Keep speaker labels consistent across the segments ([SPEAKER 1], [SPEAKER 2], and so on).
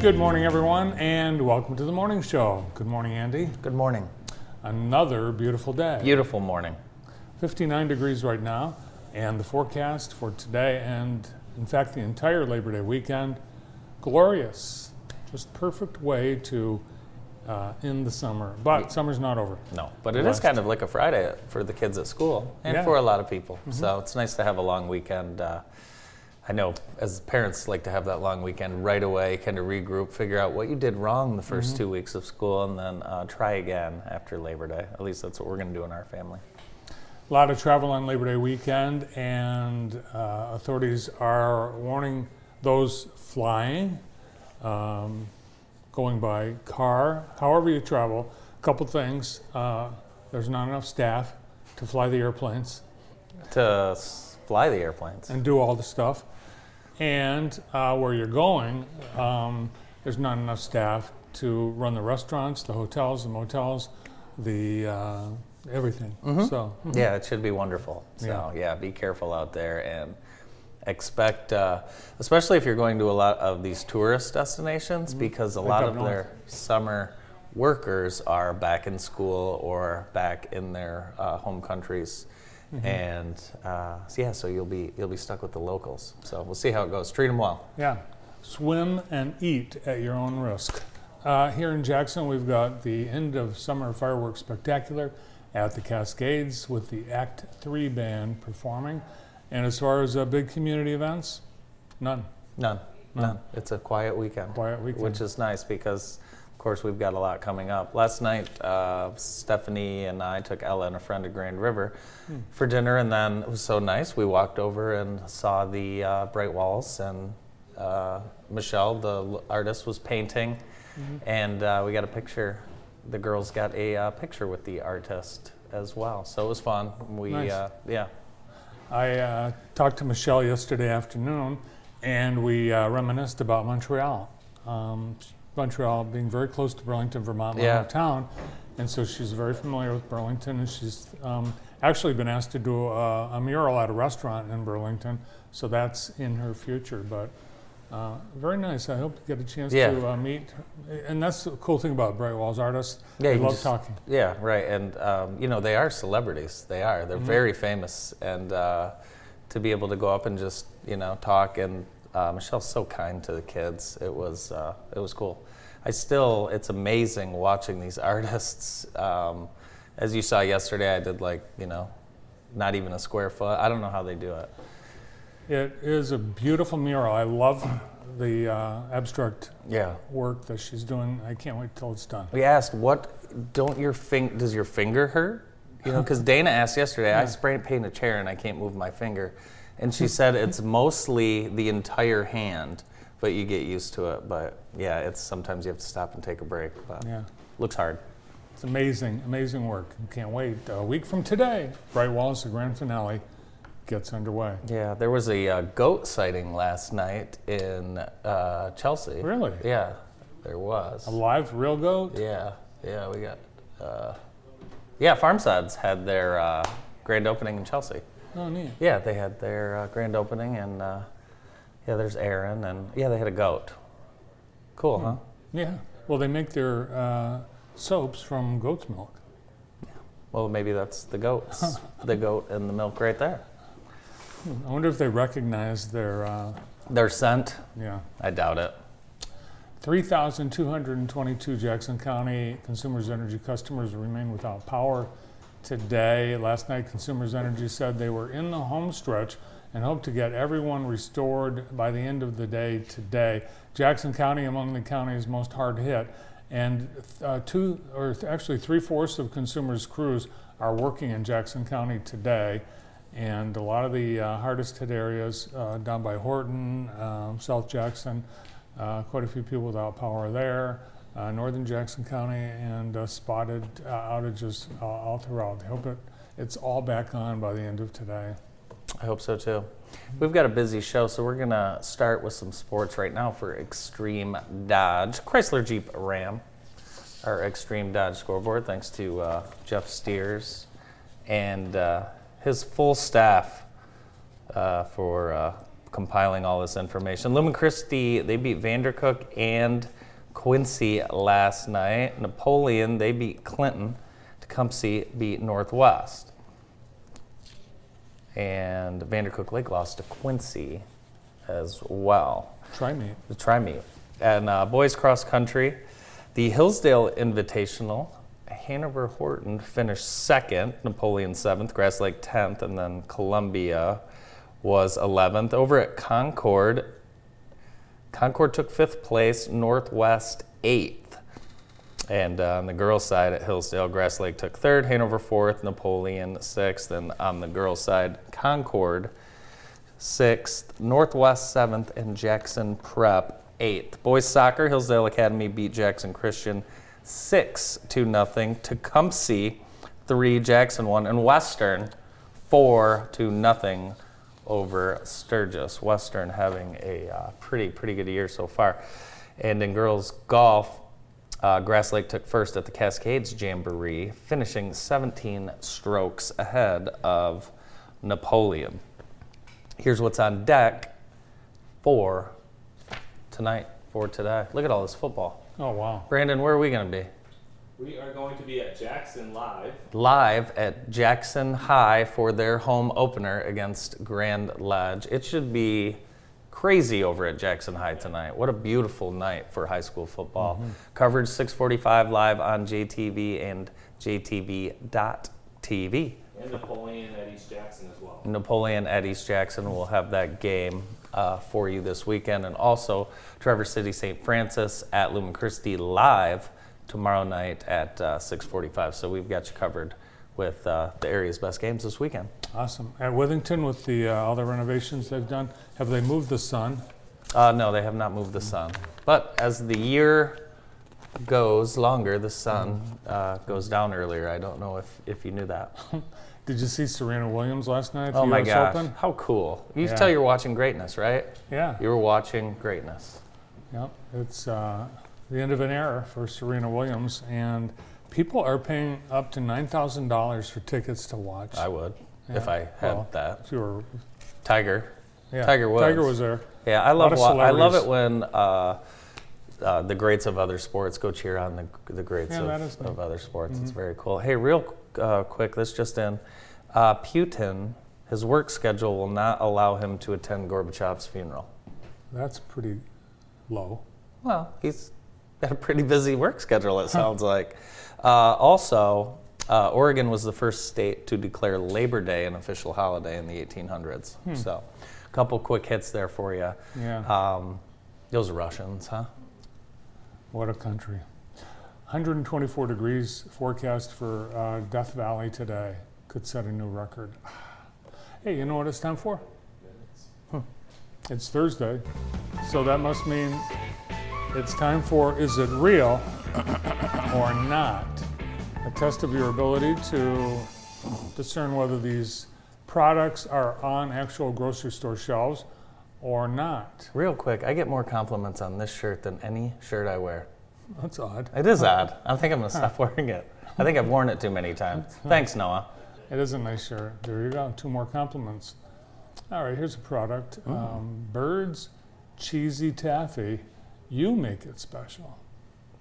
[SPEAKER 1] Good morning, everyone, and welcome to the morning show. Good morning, Andy.
[SPEAKER 2] Good morning.
[SPEAKER 1] Another beautiful day.
[SPEAKER 2] Beautiful morning.
[SPEAKER 1] 59 degrees right now, and the forecast for today and, in fact, the entire Labor Day weekend glorious. Just perfect way to uh, end the summer. But summer's not over.
[SPEAKER 2] No, but it is
[SPEAKER 1] Blessed.
[SPEAKER 2] kind of like a Friday for the kids at school and
[SPEAKER 1] Yeah.
[SPEAKER 2] for a lot of people. So it's nice to have a long weekend. Uh, I know as parents like to have that long weekend right away, kind of regroup, figure out what you did wrong the 1st two weeks of school, and then uh, try again after Labor Day. At least that's what we're going to do in our family.
[SPEAKER 1] A lot of travel on Labor Day weekend, and uh, authorities are warning those flying, um, going by car, however you travel. A couple things: uh, there's not enough staff to fly the airplanes
[SPEAKER 2] To fly the airplanes.
[SPEAKER 1] and do all the stuff, and uh, where you're going, um, there's not enough staff to run the restaurants, the hotels, the motels, the uh, everything. So.
[SPEAKER 2] Yeah, it should be wonderful. So
[SPEAKER 1] Yeah.
[SPEAKER 2] yeah, be careful out there and expect, uh, especially if you're going to a lot of these tourist destinations, because a lot of
[SPEAKER 1] north.
[SPEAKER 2] their summer workers are back in school or back in their uh, home countries. And uh, so yeah, so you'll be you'll be stuck with the locals. So we'll see how it goes. Treat them well.
[SPEAKER 1] Yeah, swim and eat at your own risk. Uh, here in Jackson, we've got the end of summer fireworks spectacular at the Cascades with the Act 3 band performing. And as far as uh, big community events, none.
[SPEAKER 2] None, none. It's a quiet weekend.
[SPEAKER 1] Quiet weekend.
[SPEAKER 2] which is nice because, course, we've got a lot coming up. Last night, uh, Stephanie and I took Ella and a friend to Grand River
[SPEAKER 1] Hmm.
[SPEAKER 2] for dinner, and then it was so nice. We walked over and saw the uh, Bright Walls, and uh, Michelle, the artist, was painting,
[SPEAKER 1] Mm-hmm.
[SPEAKER 2] and uh, we got a picture. The girls got a uh, picture with the artist as well, so it was fun. We,
[SPEAKER 1] Nice.
[SPEAKER 2] uh, yeah,
[SPEAKER 1] I uh, talked to Michelle yesterday afternoon, and we uh, reminisced about Montreal. Um, Montreal being very close to Burlington, Vermont, my
[SPEAKER 2] Yeah.
[SPEAKER 1] hometown, and so she's very familiar with Burlington, and she's um, actually been asked to do a, a mural at a restaurant in Burlington, so that's in her future. But uh, very nice. I hope to get a chance
[SPEAKER 2] Yeah.
[SPEAKER 1] to uh, meet, and that's the cool thing about Bright Walls artists.
[SPEAKER 2] Yeah,
[SPEAKER 1] they
[SPEAKER 2] you
[SPEAKER 1] love
[SPEAKER 2] just-
[SPEAKER 1] talking.
[SPEAKER 2] Yeah, right. And um, you know, they are celebrities. They are. They're very famous, and uh, to be able to go up and just you know talk and uh, Michelle's so kind to the kids. It was uh, it was cool. I still, it's amazing watching these artists. Um, as you saw yesterday, I did like you know, not even a square foot. I don't know how they do it.
[SPEAKER 1] It is a beautiful mural. I love the uh, abstract
[SPEAKER 2] Yeah.
[SPEAKER 1] work that she's doing. I can't wait till it's done.
[SPEAKER 2] We asked, what don't your fing- does your finger hurt? You know, because Dana asked yesterday, I spray paint a chair and I can't move my finger. And she said it's mostly the entire hand, but you get used to it. But yeah, it's sometimes you have to stop and take a break. But
[SPEAKER 1] Yeah,
[SPEAKER 2] looks hard.
[SPEAKER 1] it's amazing, amazing work. Can't wait. A week from today, Bright Walls, the grand finale, gets underway.
[SPEAKER 2] Yeah, there was a uh, goat sighting last night in uh, Chelsea.
[SPEAKER 1] Really?
[SPEAKER 2] Yeah, there was.
[SPEAKER 1] A live real goat?
[SPEAKER 2] Yeah, yeah, we got. Uh, yeah, Farmsides had their uh, grand opening in Chelsea.
[SPEAKER 1] Oh, neat.
[SPEAKER 2] Yeah, they had their uh, grand opening, and uh, yeah, there's Aaron, and yeah, they had a goat. Cool, huh?
[SPEAKER 1] Yeah. Well, they make their uh, soaps from goat's milk.
[SPEAKER 2] Well, maybe that's the goats, the goat and the milk right there.
[SPEAKER 1] I wonder if they recognize their, uh,
[SPEAKER 2] Their scent,
[SPEAKER 1] yeah.
[SPEAKER 2] I doubt it.
[SPEAKER 1] 3,222 Jackson County Consumers Energy customers remain without power today. Last night, Consumers Energy said they were in the home stretch and hope to get everyone restored by the end of the day today. Jackson County, among the counties most hard hit, And uh, two, or actually three fourths of consumers' crews are working in Jackson County today. And a lot of the uh, hardest hit areas uh, down by Horton, um, South Jackson, uh, quite a few people without power there. Uh, northern Jackson County and uh, spotted outages all throughout. I hope it, it's all back on by the end of today.
[SPEAKER 2] I hope so too. We've got a busy show, so we're going to start with some sports right now for Extreme Dodge. Chrysler Jeep Ram, our Extreme Dodge scoreboard, thanks to uh, Jeff Steers and uh, his full staff uh, for uh, compiling all this information. Lumen Christi, they beat Vandercook and Quincy last night. Napoleon, they beat Clinton. Tecumseh beat Northwest and Vandercook Lake lost to Quincy as well.
[SPEAKER 1] Try me.
[SPEAKER 2] The try me. And uh, boys cross country, the Hillsdale Invitational, Hanover Horton finished second, Napoleon seventh, Grass Lake 10th, and then Columbia was 11th. Over at Concord, Concord took fifth place, Northwest eighth. And uh, on the girls' side at Hillsdale, Grass Lake took third, Hanover fourth, Napoleon sixth, and on the girls' side, Concord sixth, Northwest seventh, and Jackson Prep eighth. Boys soccer, Hillsdale Academy beat Jackson Christian six to nothing. Tecumseh three, Jackson one, and Western four to nothing over Sturgis. Western having a uh, pretty pretty good year so far. And in girls golf, uh, Grass Lake took first at the Cascades Jamboree, finishing 17 strokes ahead of Napoleon. Here's what's on deck for tonight, for today. Look at all this football.
[SPEAKER 1] Oh, wow.
[SPEAKER 2] Brandon, where are we going to be?
[SPEAKER 3] We are going to be at Jackson Live.
[SPEAKER 2] Live at Jackson High for their home opener against Grand Ledge. It should be crazy over at Jackson High tonight. What a beautiful night for high school football. Coverage 645 live on JTV and JTV.tv.
[SPEAKER 3] And Napoleon at East Jackson as well.
[SPEAKER 2] Napoleon at East Jackson will have that game uh, for you this weekend. And also Traverse City St. Francis at Lumen Christi live tomorrow night at uh, 645. So we've got you covered with uh, the area's best games this weekend.
[SPEAKER 1] Awesome. At Withington, with the uh, all the renovations they've done, have they moved the sun?
[SPEAKER 2] Uh, no, they have not moved the sun. But as the year goes longer, the sun uh, goes down earlier. I don't know if, if you knew that.
[SPEAKER 1] Did you see Serena Williams last night at the
[SPEAKER 2] Oh my
[SPEAKER 1] US
[SPEAKER 2] gosh,
[SPEAKER 1] Open?
[SPEAKER 2] how cool. You
[SPEAKER 1] Yeah.
[SPEAKER 2] tell you're watching greatness, right?
[SPEAKER 1] Yeah.
[SPEAKER 2] You were watching greatness.
[SPEAKER 1] Yep. It's uh, the end of an era for Serena Williams, and people are paying up to nine thousand dollars for tickets to watch.
[SPEAKER 2] I would if I had
[SPEAKER 1] Well,
[SPEAKER 2] that.
[SPEAKER 1] If you were,
[SPEAKER 2] Tiger.
[SPEAKER 1] yeah.
[SPEAKER 2] Tiger Woods.
[SPEAKER 1] Tiger was there.
[SPEAKER 2] Yeah, I love wa- I love it when uh, uh, the greats of other sports go cheer on the, the greats
[SPEAKER 1] Yeah,
[SPEAKER 2] of,
[SPEAKER 1] that is neat.
[SPEAKER 2] of other sports. It's
[SPEAKER 1] Mhm.
[SPEAKER 2] very cool. Hey, real uh, quick, this just in. Uh, Putin, his work schedule will not allow him to attend Gorbachev's funeral.
[SPEAKER 1] That's pretty low.
[SPEAKER 2] Well, he's got a pretty busy work schedule, it sounds like. Uh, also, uh, Oregon was the first state to declare Labor Day an official holiday in the 1800s.
[SPEAKER 1] Hmm.
[SPEAKER 2] So, a couple quick hits there for you.
[SPEAKER 1] Yeah.
[SPEAKER 2] Um, those Russians, huh?
[SPEAKER 1] What a country. 124 degrees forecast for uh, Death Valley today. Could set a new record. Hey, you know what it's time for? Huh. It's Thursday, so that must mean it's time for Is It Real or Not? A test of your ability to discern whether these products are on actual grocery store shelves or not.
[SPEAKER 2] Real quick, I get more compliments on this shirt than any shirt I wear.
[SPEAKER 1] That's odd.
[SPEAKER 2] It is odd. I think I'm gonna stop wearing it. I think I've worn it too many times. Thanks, Noah.
[SPEAKER 1] It is a nice shirt. There you go. Two more compliments. All right, here's a product. Um, Birds Cheesy Taffy. You make it special.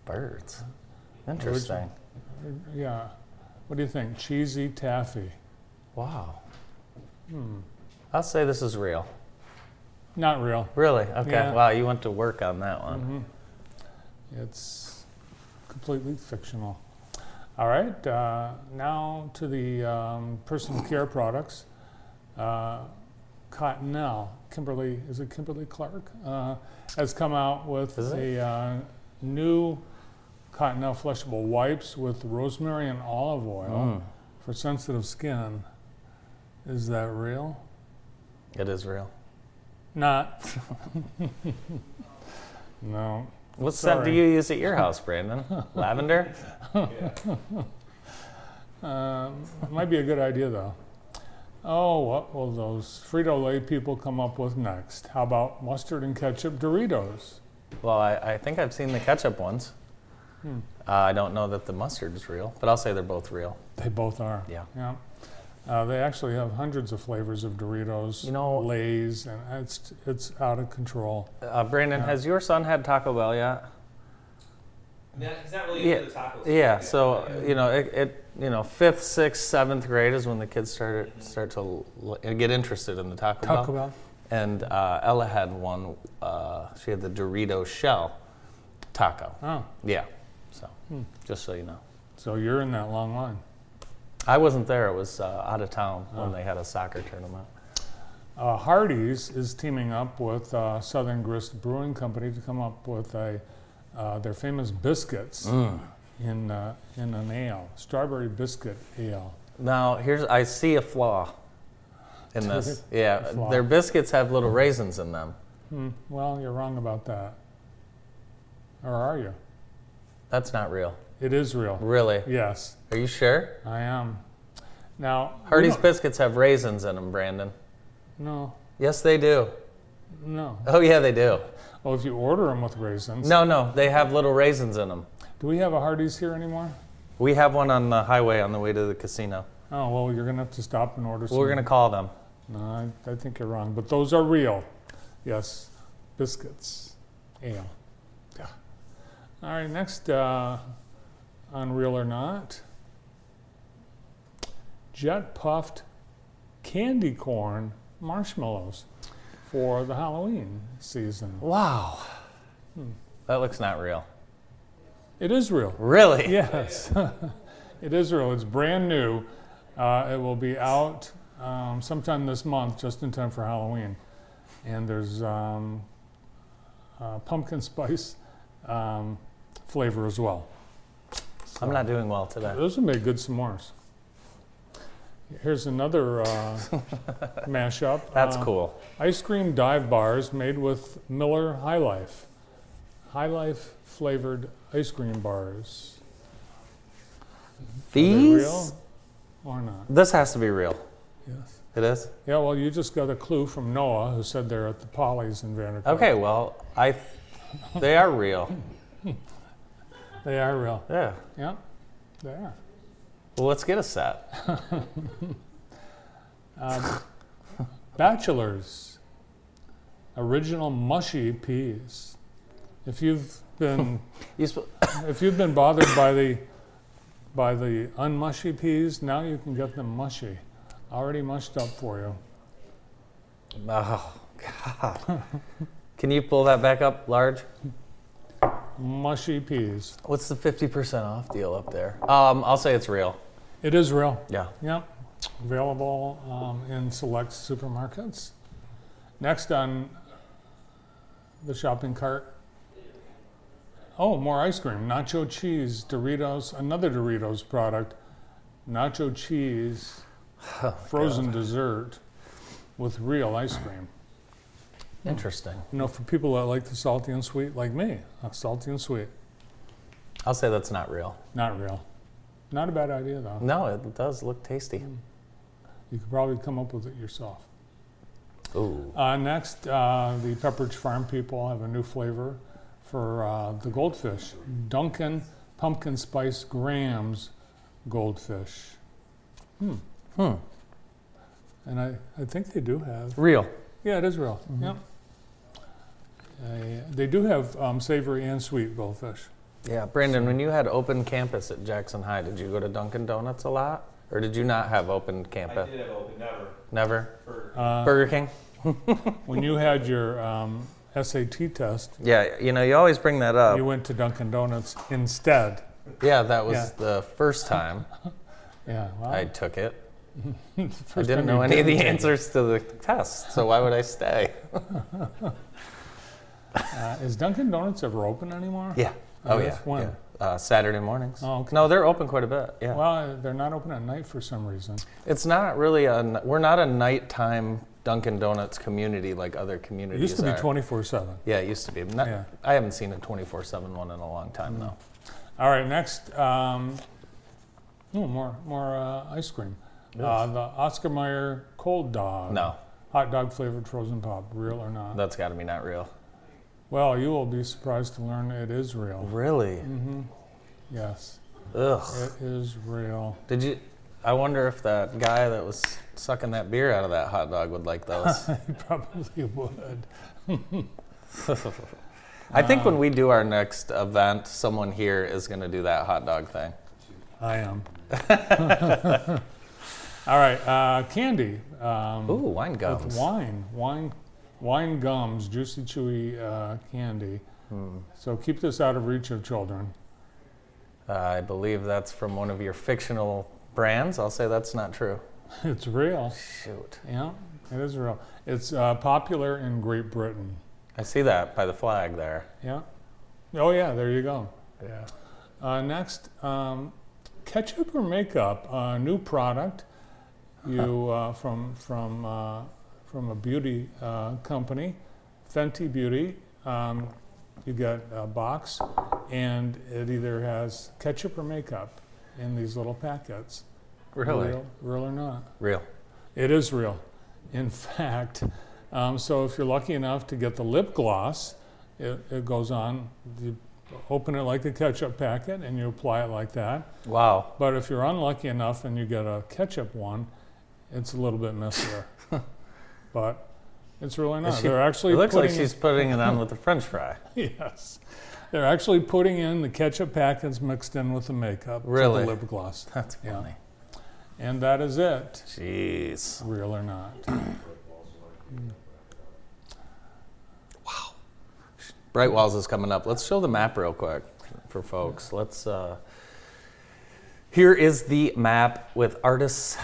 [SPEAKER 2] Birds. Interesting.
[SPEAKER 1] Yeah. What do you think? Cheesy Taffy.
[SPEAKER 2] Wow.
[SPEAKER 1] Hmm.
[SPEAKER 2] I'll say this is real.
[SPEAKER 1] Not real.
[SPEAKER 2] Really? Okay.
[SPEAKER 1] Yeah.
[SPEAKER 2] Wow, you went to work on that one.
[SPEAKER 1] Mhm. It's completely fictional. All right, uh, now to the um, personal care products. Uh, Cottonelle, Kimberly, is it Kimberly Clark, uh, has come out with a uh, new Cottonelle flushable wipes with rosemary and olive oil for sensitive skin. Is that real?
[SPEAKER 2] It is real.
[SPEAKER 1] Not. no.
[SPEAKER 2] What scent do you use at your house, Brandon? Lavender?
[SPEAKER 1] Um, might be a good idea though. Oh, what will those Frito Lay people come up with next? How about mustard and ketchup Doritos?
[SPEAKER 2] Well, I, I think I've seen the ketchup ones.
[SPEAKER 1] Hmm.
[SPEAKER 2] Uh, I don't know that the mustard is real, but I'll say they're both real.
[SPEAKER 1] They both are.
[SPEAKER 2] Yeah.
[SPEAKER 1] Yeah. Uh, they actually have hundreds of flavors of Doritos,
[SPEAKER 2] You know-
[SPEAKER 1] Lay's, and it's it's out of control.
[SPEAKER 2] Uh, Brandon,
[SPEAKER 1] Yeah.
[SPEAKER 2] has your son had Taco Bell yet?
[SPEAKER 3] Yeah, he's not really
[SPEAKER 2] Yeah,
[SPEAKER 3] the tacos.
[SPEAKER 2] Yeah, so you know, it, it you know, fifth, sixth, seventh grade is when the kids start start to l- get interested in the Taco,
[SPEAKER 1] Taco
[SPEAKER 2] Bell.
[SPEAKER 1] Bell.
[SPEAKER 2] And uh, Ella had one. Uh, she had the Dorito shell taco.
[SPEAKER 1] Oh,
[SPEAKER 2] Yeah, so
[SPEAKER 1] Hmm.
[SPEAKER 2] just so you know,
[SPEAKER 1] so you're in that long line.
[SPEAKER 2] I wasn't there. It was uh, out of town
[SPEAKER 1] Oh.
[SPEAKER 2] when they had a soccer tournament.
[SPEAKER 1] Uh, Hardee's is teaming up with uh, Southern Grist Brewing Company to come up with a uh, their famous biscuits
[SPEAKER 2] Mm.
[SPEAKER 1] in uh, in an ale, strawberry biscuit ale.
[SPEAKER 2] Now here's I see a flaw in this. Yeah, their biscuits have little raisins in them.
[SPEAKER 1] Hmm, well, you're wrong about that. Or are you?
[SPEAKER 2] That's not real.
[SPEAKER 1] It is real.
[SPEAKER 2] Really?
[SPEAKER 1] Yes,
[SPEAKER 2] Are you sure?
[SPEAKER 1] I am. Now, Hardee's
[SPEAKER 2] biscuits have raisins in them, Brandon.
[SPEAKER 1] No,
[SPEAKER 2] Yes, they do.
[SPEAKER 1] no.
[SPEAKER 2] Oh yeah, they do.
[SPEAKER 1] Oh, if you order them with raisins.
[SPEAKER 2] No, no, they have little raisins in them.
[SPEAKER 1] Do we have a Hardee's here anymore?
[SPEAKER 2] We have one on the highway on the way to the casino.
[SPEAKER 1] Oh, well, you're going to have to stop and order some.
[SPEAKER 2] We're gonna call them.
[SPEAKER 1] No, I, I think you're wrong. But those are real. Yes, biscuits, ale. All right, next, uh, on Real or Not, jet puffed candy corn marshmallows for the Halloween season.
[SPEAKER 2] Wow.
[SPEAKER 1] Hmm.
[SPEAKER 2] That looks not real.
[SPEAKER 1] It is real.
[SPEAKER 2] Really?
[SPEAKER 1] Yes, it is real. It's brand new. Uh, it will be out um, sometime this month, just in time for Halloween. And there's um, uh, pumpkin spice um, flavor as well.
[SPEAKER 2] I'm not doing well today.
[SPEAKER 1] Those would make good s'mores. Here's another uh, mashup.
[SPEAKER 2] That's
[SPEAKER 1] Uh,
[SPEAKER 2] cool.
[SPEAKER 1] Ice cream dive bars made with Miller High Life. High Life flavored ice cream bars.
[SPEAKER 2] These?
[SPEAKER 1] real or not?
[SPEAKER 2] This has to be real.
[SPEAKER 1] Yes.
[SPEAKER 2] It is?
[SPEAKER 1] Yeah, well, you just got a clue from Noah, who said they're at the Polly's in Vanderbilt.
[SPEAKER 2] Okay, well, I they are real.
[SPEAKER 1] They are real.
[SPEAKER 2] Yeah.
[SPEAKER 1] Yeah, they are.
[SPEAKER 2] Well, let's get a set.
[SPEAKER 1] Um, Batchelors, original mushy peas. If you've been
[SPEAKER 2] You sp-
[SPEAKER 1] if you've been bothered by the by the unmushy peas, now you can get them mushy, already mushed up for you.
[SPEAKER 2] oh, God. Can you pull that back up large?
[SPEAKER 1] Mushy peas.
[SPEAKER 2] What's the 50% off deal up there? Um, I'll say it's real.
[SPEAKER 1] It is real.
[SPEAKER 2] Yeah.
[SPEAKER 1] Yep. Available um, in select supermarkets. Next on the shopping cart. Oh, more ice cream. Nacho cheese, Doritos, another Doritos product. Nacho cheese, frozen dessert with real ice cream.
[SPEAKER 2] Interesting.
[SPEAKER 1] You know, for people that like the salty and sweet, like me, salty and sweet.
[SPEAKER 2] I'll say that's not real.
[SPEAKER 1] Not real. Not a bad idea, though.
[SPEAKER 2] No, it does look tasty.
[SPEAKER 1] You could probably come up with it yourself.
[SPEAKER 2] Ooh.
[SPEAKER 1] Uh, next, uh, the Pepperidge Farm people have a new flavor for uh, the goldfish Dunkin' Pumpkin Spice Grams Goldfish. Hmm.
[SPEAKER 2] Hmm.
[SPEAKER 1] And I, I think they do have.
[SPEAKER 2] Real.
[SPEAKER 1] Yeah, it is real.
[SPEAKER 2] Mm-hmm.
[SPEAKER 1] Yep. Uh, they do have um, savory and sweet goldfish.
[SPEAKER 2] Yeah, Brandon, when you had open campus at Jackson High, did you go to Dunkin' Donuts a lot? Or did you not have open
[SPEAKER 3] I
[SPEAKER 2] campus?
[SPEAKER 3] did have open, never.
[SPEAKER 2] Never?
[SPEAKER 3] For,
[SPEAKER 1] Uh,
[SPEAKER 2] Burger King?
[SPEAKER 1] when you had your um, SAT test,
[SPEAKER 2] Yeah, you know, you always bring that up.
[SPEAKER 1] you went to Dunkin' Donuts instead.
[SPEAKER 2] Yeah, that was
[SPEAKER 1] Yeah.
[SPEAKER 2] the first time
[SPEAKER 1] Yeah, well,
[SPEAKER 2] I took it. I didn't know any of the
[SPEAKER 1] didn't it.
[SPEAKER 2] answers to the test, so why would I stay?
[SPEAKER 1] Uh, is Dunkin' Donuts ever open anymore?
[SPEAKER 2] Yeah. Oh
[SPEAKER 1] Yes?
[SPEAKER 2] yeah.
[SPEAKER 1] When?
[SPEAKER 2] yeah. Uh, Saturday mornings.
[SPEAKER 1] Oh, okay.
[SPEAKER 2] No, they're open quite a bit. Yeah.
[SPEAKER 1] Well, they're not open at night for some reason.
[SPEAKER 2] It's not really a. We're not a nighttime Dunkin' Donuts community like other communities.
[SPEAKER 1] It used to be 24 7.
[SPEAKER 2] Yeah, it used to be. Not,
[SPEAKER 1] Yeah.
[SPEAKER 2] I haven't seen a 24/7 one in a long time though.
[SPEAKER 1] All right, next. Um, oh, more more uh, ice cream. Uh, the Oscar Mayer cold dog.
[SPEAKER 2] No,
[SPEAKER 1] Hot dog flavored frozen pop, real or not?
[SPEAKER 2] that's got to be not real.
[SPEAKER 1] Well, you will be surprised to learn it is real.
[SPEAKER 2] Really?
[SPEAKER 1] Mm-hmm. Yes,
[SPEAKER 2] Ugh.
[SPEAKER 1] it is real.
[SPEAKER 2] Did you? I wonder if that guy that was sucking that beer out of that hot dog would like those.
[SPEAKER 1] he probably would.
[SPEAKER 2] I think when we do our next event, someone here is going to do that hot dog thing.
[SPEAKER 1] I am. All right, uh, candy. Um,
[SPEAKER 2] Ooh, wine
[SPEAKER 1] with wine, wine, wine gums, juicy, chewy uh, candy.
[SPEAKER 2] Hmm.
[SPEAKER 1] So keep this out of reach of children.
[SPEAKER 2] Uh, I believe that's from one of your fictional brands. I'll say that's not true.
[SPEAKER 1] It's real.
[SPEAKER 2] Shoot.
[SPEAKER 1] Yeah, it is real. It's uh, popular in Great Britain.
[SPEAKER 2] I see that by the flag there.
[SPEAKER 1] Yeah. Oh yeah, there you go.
[SPEAKER 2] Yeah.
[SPEAKER 1] Uh, next, um, ketchup or makeup, a new product. You uh, from from uh, from a beauty uh, company, Fenty Beauty. Um, you get a box, and it either has ketchup or makeup in these little packets.
[SPEAKER 2] Really?
[SPEAKER 1] Real, real or not?
[SPEAKER 2] Real.
[SPEAKER 1] It is real. In fact, um, so if you're lucky enough to get the lip gloss, it, it goes on. You open it like a ketchup packet and you apply it like that.
[SPEAKER 2] Wow.
[SPEAKER 1] But if you're unlucky enough and you get a ketchup one, it's a little bit messier. but it's really not.
[SPEAKER 2] she-
[SPEAKER 1] They're actually
[SPEAKER 2] It looks like
[SPEAKER 1] putting in-
[SPEAKER 2] she's putting it on with a French fry.
[SPEAKER 1] yes. They're actually putting in the ketchup packets mixed in with the makeup
[SPEAKER 2] Really?
[SPEAKER 1] the lip gloss.
[SPEAKER 2] That's
[SPEAKER 1] Yeah.
[SPEAKER 2] funny.
[SPEAKER 1] And that is it,
[SPEAKER 2] Jeez.
[SPEAKER 1] real or not. wow.
[SPEAKER 2] Bright Walls is coming up. Let's show the map real quick for folks. Let's. Uh, here is the map with artists,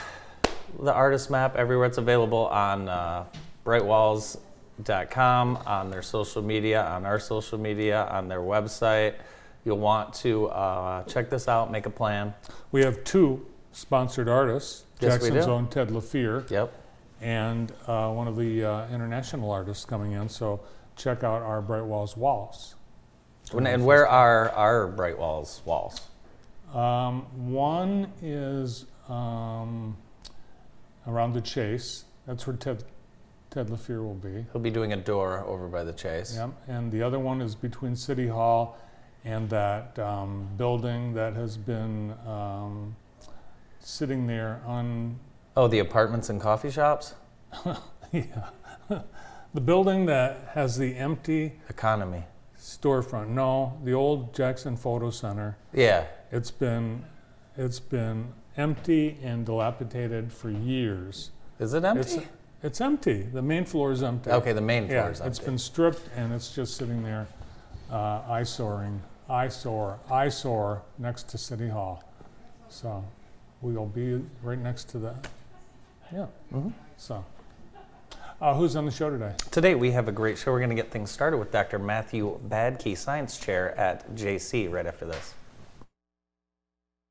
[SPEAKER 2] the artist map everywhere. It's available on uh, brightwalls.com, on their social media, on our social media, on their website. You'll want to uh, check this out, make a plan.
[SPEAKER 1] We have two sponsored artists
[SPEAKER 2] Yes,
[SPEAKER 1] Jackson's own Ted LaFear
[SPEAKER 2] Yep.
[SPEAKER 1] and uh, one of the uh, international artists coming in. So check out our Bright Walls walls.
[SPEAKER 2] And, and where are our Bright Walls walls?
[SPEAKER 1] Um, one is um, around the Chase. That's where Ted, Ted LaFear will be.
[SPEAKER 2] He'll be doing a door over by the Chase.
[SPEAKER 1] Yep. And the other one is between City Hall and that um, building that has been um, sitting there on
[SPEAKER 2] Oh, the apartments and coffee shops?
[SPEAKER 1] Yeah. the building that has the empty
[SPEAKER 2] Economy.
[SPEAKER 1] storefront. No, the old Jackson Photo Center.
[SPEAKER 2] Yeah.
[SPEAKER 1] It's been it's been empty and dilapidated for years.
[SPEAKER 2] Is it empty?
[SPEAKER 1] It's it's empty. The main floor is empty.
[SPEAKER 2] okay, the main floor
[SPEAKER 1] Yeah,
[SPEAKER 2] is
[SPEAKER 1] It's been stripped and it's just sitting there, uh, eyesoring, eyesore, eyesore next to City Hall. So we'll be right next to that. Yeah.
[SPEAKER 2] Mhm.
[SPEAKER 1] So, uh, who's on the show today?
[SPEAKER 2] Today we have a great show. We're going to get things started with Dr. Matthew Badkey, Science Chair at JC, right after this.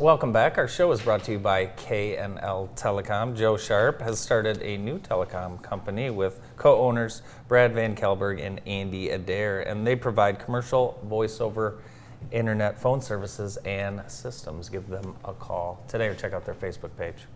[SPEAKER 2] Welcome back. Our show is brought to you by KNL Telecom. Joe Sharp has started a new telecom company with co owners Brad Van Kelberg and Andy Adair, and they provide commercial voice over internet phone services and systems. Give them a call today or check out their Facebook page.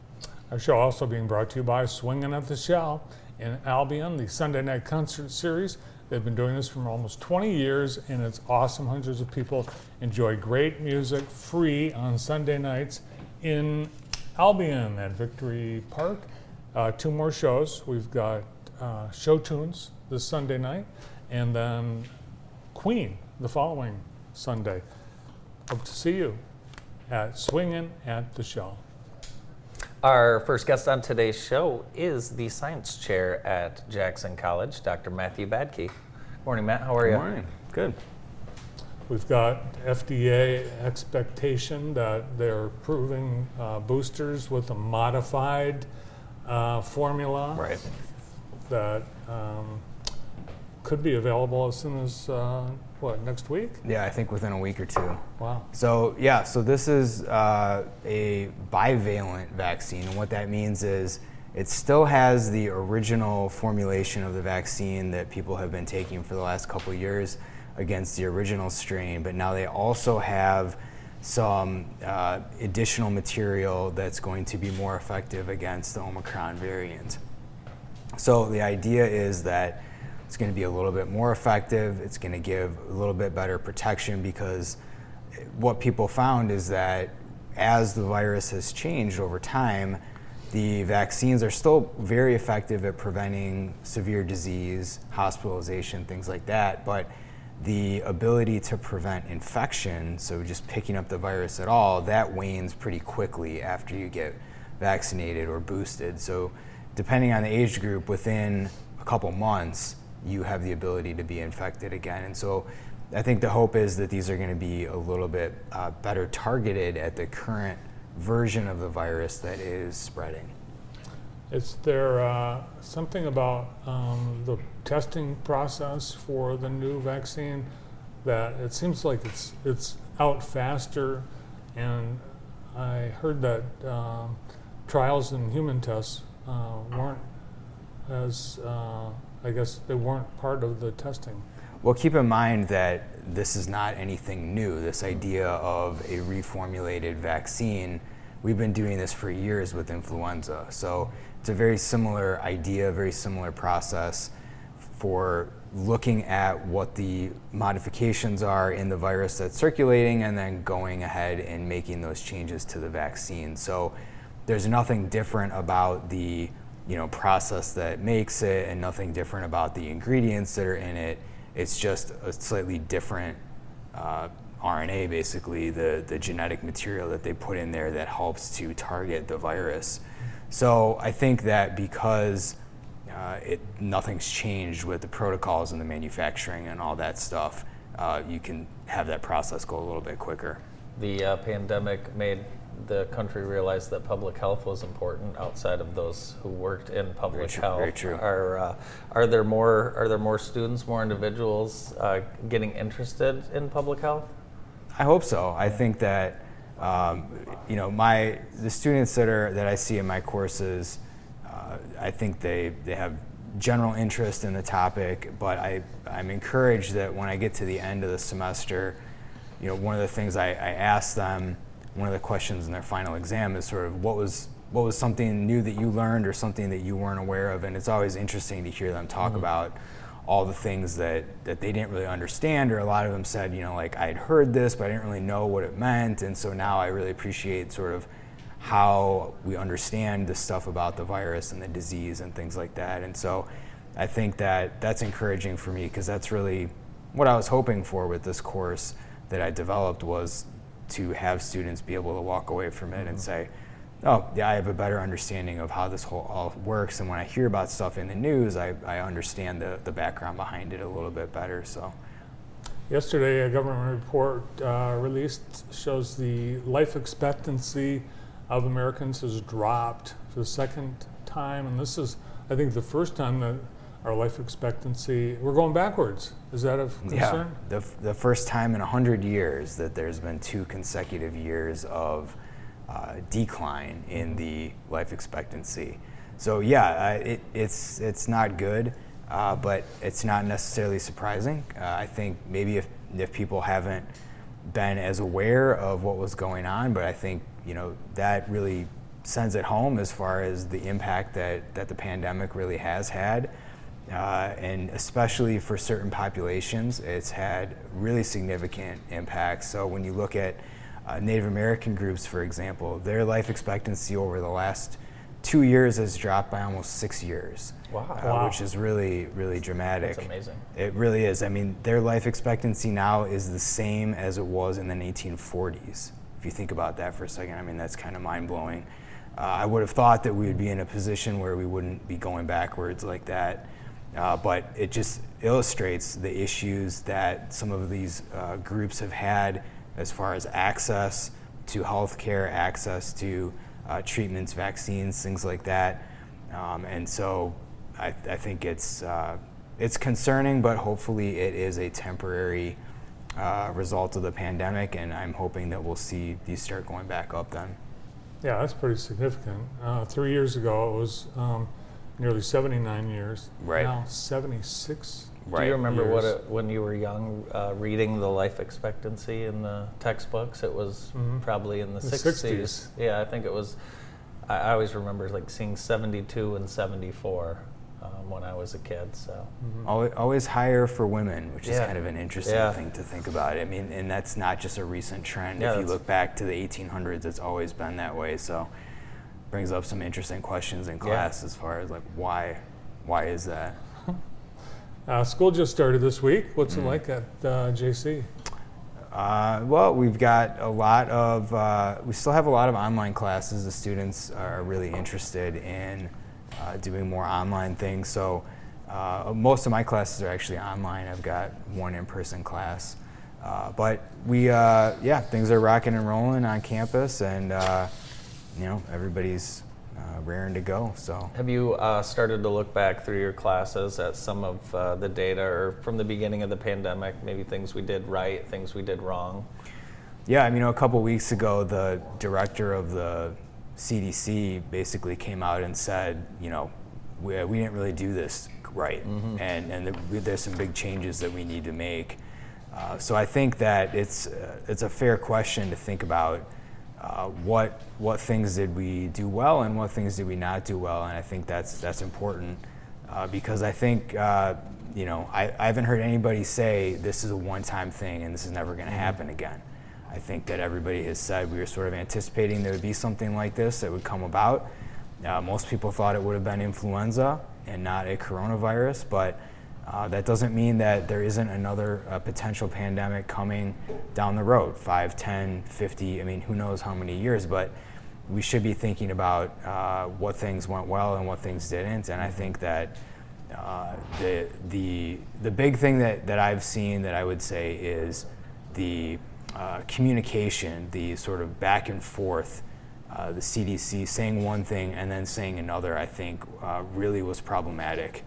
[SPEAKER 1] Our show also being brought to you by Swinging at the Shell in Albion, the Sunday night concert series. They've been doing this for almost 20 years, and it's awesome. Hundreds of people enjoy great music free on Sunday nights in Albion at Victory Park. Uh, two more shows. We've got uh, show tunes this Sunday night, and then Queen the following Sunday. Hope to see you at Swinging at the Shell.
[SPEAKER 2] Our first guest on today's show is the science chair at Jackson College, Dr. Matthew Badke. Morning, Matt. How are you?
[SPEAKER 4] Good morning. Good.
[SPEAKER 1] We've got FDA expectation that they're approving uh, boosters with a modified uh, formula
[SPEAKER 4] Right.
[SPEAKER 1] that um, could be available as soon as, uh, what, next week?
[SPEAKER 4] Yeah, I think within a week or two.
[SPEAKER 1] Wow.
[SPEAKER 4] So yeah, so this is uh, a bivalent vaccine, and what that means is it still has the original formulation of the vaccine that people have been taking for the last couple of years against the original strain, but now they also have some uh, additional material that's going to be more effective against the Omicron variant. So the idea is that it's going to be a little bit more effective. It's going to give a little bit better protection because what people found is that as the virus has changed over time, the vaccines are still very effective at preventing severe disease, hospitalization, things like that. But the ability to prevent infection, so just picking up the virus at all, that wanes pretty quickly after you get vaccinated or boosted. So, depending on the age group, within a couple months, you have the ability to be infected again. And so, I think the hope is that these are going to be a little bit uh, better targeted at the current version of the virus that is spreading.
[SPEAKER 1] Is there uh, something about um, the testing process for the new vaccine that it seems like it's it's out faster, and I heard that um, trials and human tests uh, weren't as uh, I guess they weren't part of the testing.
[SPEAKER 4] Well, keep in mind that this is not anything new. This idea of a reformulated vaccine, we've been doing this for years with influenza. So it's a very similar idea, very similar process for looking at what the modifications are in the virus that's circulating and then going ahead and making those changes to the vaccine. So there's nothing different about the you know process that makes it and nothing different about the ingredients that are in it. It's just a slightly different uh, RNA, basically, the, the genetic material that they put in there that helps to target the virus. So I think that because uh, it, nothing's changed with the protocols and the manufacturing and all that stuff, uh, you can have that process go a little bit quicker.
[SPEAKER 2] The uh, pandemic made the country realized that public health was important outside of those who worked in public
[SPEAKER 4] true,
[SPEAKER 2] health.
[SPEAKER 4] very true.
[SPEAKER 2] Are uh, are there more are there more students, more individuals uh, getting interested in public health?
[SPEAKER 4] I hope so. I think that um, you know my the students that are that I see in my courses, uh, I think they they have general interest in the topic, but I I'm encouraged that when I get to the end of the semester, you know one of the things I, I ask them, one of the questions in their final exam is sort of what was what was something new that you learned or something that you weren't aware of, and it's always interesting to hear them talk mm-hmm. about all the things that, that they didn't really understand, or a lot of them said, you know, like I had heard this, but I didn't really know what it meant. And so now I really appreciate sort of how we understand the stuff about the virus and the disease and things like that. And so I think that that's encouraging for me because that's really what I was hoping for with this course that I developed was to have students be able to walk away from it and say, oh, yeah, I have a better understanding of how this whole all works. And when I hear about stuff in the news, I, I understand the, the background behind it a little bit better. So,
[SPEAKER 1] Yesterday, a government report uh, released shows the life expectancy of Americans has dropped for the second time, and this is, I think, the first time that our life expectancy we're going backwards. Is that of concern?
[SPEAKER 4] yeah, the, the first time in 100 years that there's been two consecutive years of uh, decline in the life expectancy. So yeah, uh, it, it's it's not good, uh, but it's not necessarily surprising. Uh, I think maybe if if people haven't been as aware of what was going on, but I think you know that really sends it home as far as the impact that that the pandemic really has had. Uh, and especially for certain populations, it's had really significant impacts. So when you look at uh, Native American groups, for example, their life expectancy over the last two years has dropped by almost six years.
[SPEAKER 2] Wow.
[SPEAKER 4] uh,
[SPEAKER 1] Wow.
[SPEAKER 4] which is really, really dramatic.
[SPEAKER 2] That's amazing.
[SPEAKER 4] It really is. I mean, their life expectancy now is the same as it was in the 1940s. If you think about that for a second, I mean, that's kind of mind blowing. uh, I would have thought that we would be in a position where we wouldn't be going backwards like that. Uh, but it just illustrates the issues that some of these uh, groups have had as far as access to healthcare, access to uh, treatments, vaccines, things like that. Um, and so I, I think it's, uh, it's concerning, but hopefully it is a temporary uh, result of the pandemic, and I'm hoping that we'll see these start going back up then.
[SPEAKER 1] Yeah, that's pretty significant. Uh, three years ago, it was um, nearly 79 years.
[SPEAKER 4] Right.
[SPEAKER 1] Now 76. Right.
[SPEAKER 2] Do you remember what it, when you were young, uh, reading the life expectancy in the textbooks? It was
[SPEAKER 1] Mhm.
[SPEAKER 2] probably in the,
[SPEAKER 1] The
[SPEAKER 2] 60s.
[SPEAKER 1] 60s.
[SPEAKER 2] Yeah, I think it was. I, I always remember like seeing 72 and 74 um, when I was a kid. So
[SPEAKER 4] Always, always higher for women, which is kind of an interesting
[SPEAKER 2] Yeah.
[SPEAKER 4] thing to think about. I mean, and that's not just a recent trend.
[SPEAKER 2] Yeah,
[SPEAKER 4] if you look back to the 1800s, it's always been that way. So, brings up some interesting questions in class as far as like why, why is that?
[SPEAKER 1] Uh, school just started this week. What's
[SPEAKER 4] Mm.
[SPEAKER 1] it like at uh, JC?
[SPEAKER 4] Uh, well, we've got a lot of, uh, we still have a lot of online classes. The students are really interested in uh, doing more online things. So uh, most of my classes are actually online. I've got one in-person class. Uh, but we, uh, yeah, things are rocking and rolling on campus, and uh, you know everybody's uh, raring to go. So
[SPEAKER 2] Have you uh, started to look back through your classes at some of uh, the data or from the beginning of the pandemic, maybe things we did right, things we did wrong?
[SPEAKER 4] Yeah, I mean, a couple weeks ago, the director of the CDC basically came out and said, you know, we, we didn't really do this right, and and there- there's some big changes that we need to make. Uh, so I think that it's uh, it's a fair question to think about. Uh, what what things did we do well and what things did we not do well? And I think that's that's important uh, because I think uh, you know I, I haven't heard anybody say this is a one-time thing and this is never going to happen again. I think that everybody has said we were sort of anticipating there would be something like this that would come about. Uh, most people thought it would have been influenza and not a coronavirus, but uh, that doesn't mean that there isn't another uh, potential pandemic coming down the road 5, 10, 50, I mean, who knows how many years, but we should be thinking about uh, what things went well and what things didn't. And I think that uh, the, the, the big thing that, that I've seen that I would say is the uh, communication, the sort of back and forth, uh, the CDC saying one thing and then saying another, I think really was problematic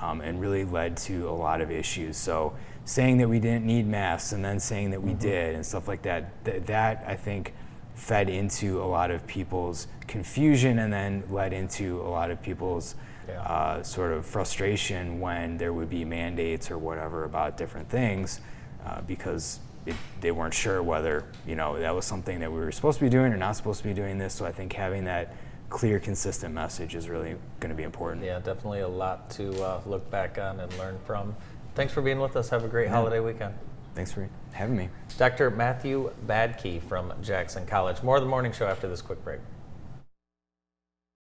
[SPEAKER 4] um, and really led to a lot of issues. So saying that we didn't need masks and then saying that we did and stuff like that, th- that I think fed into a lot of people's confusion and then led into a lot of people's
[SPEAKER 2] Yeah.
[SPEAKER 4] uh, sort of frustration when there would be mandates or whatever about different things uh, because it, they weren't sure whether you know that was something that we were supposed to be doing or not supposed to be doing this. So I think having that clear, consistent message is really going to be important.
[SPEAKER 2] Yeah, definitely a lot to uh, look back on and learn from. Thanks for being with us. Have a great holiday weekend.
[SPEAKER 4] Thanks for having me.
[SPEAKER 2] Dr. Matthew Badkey from Jackson College. More of the morning show after this quick break.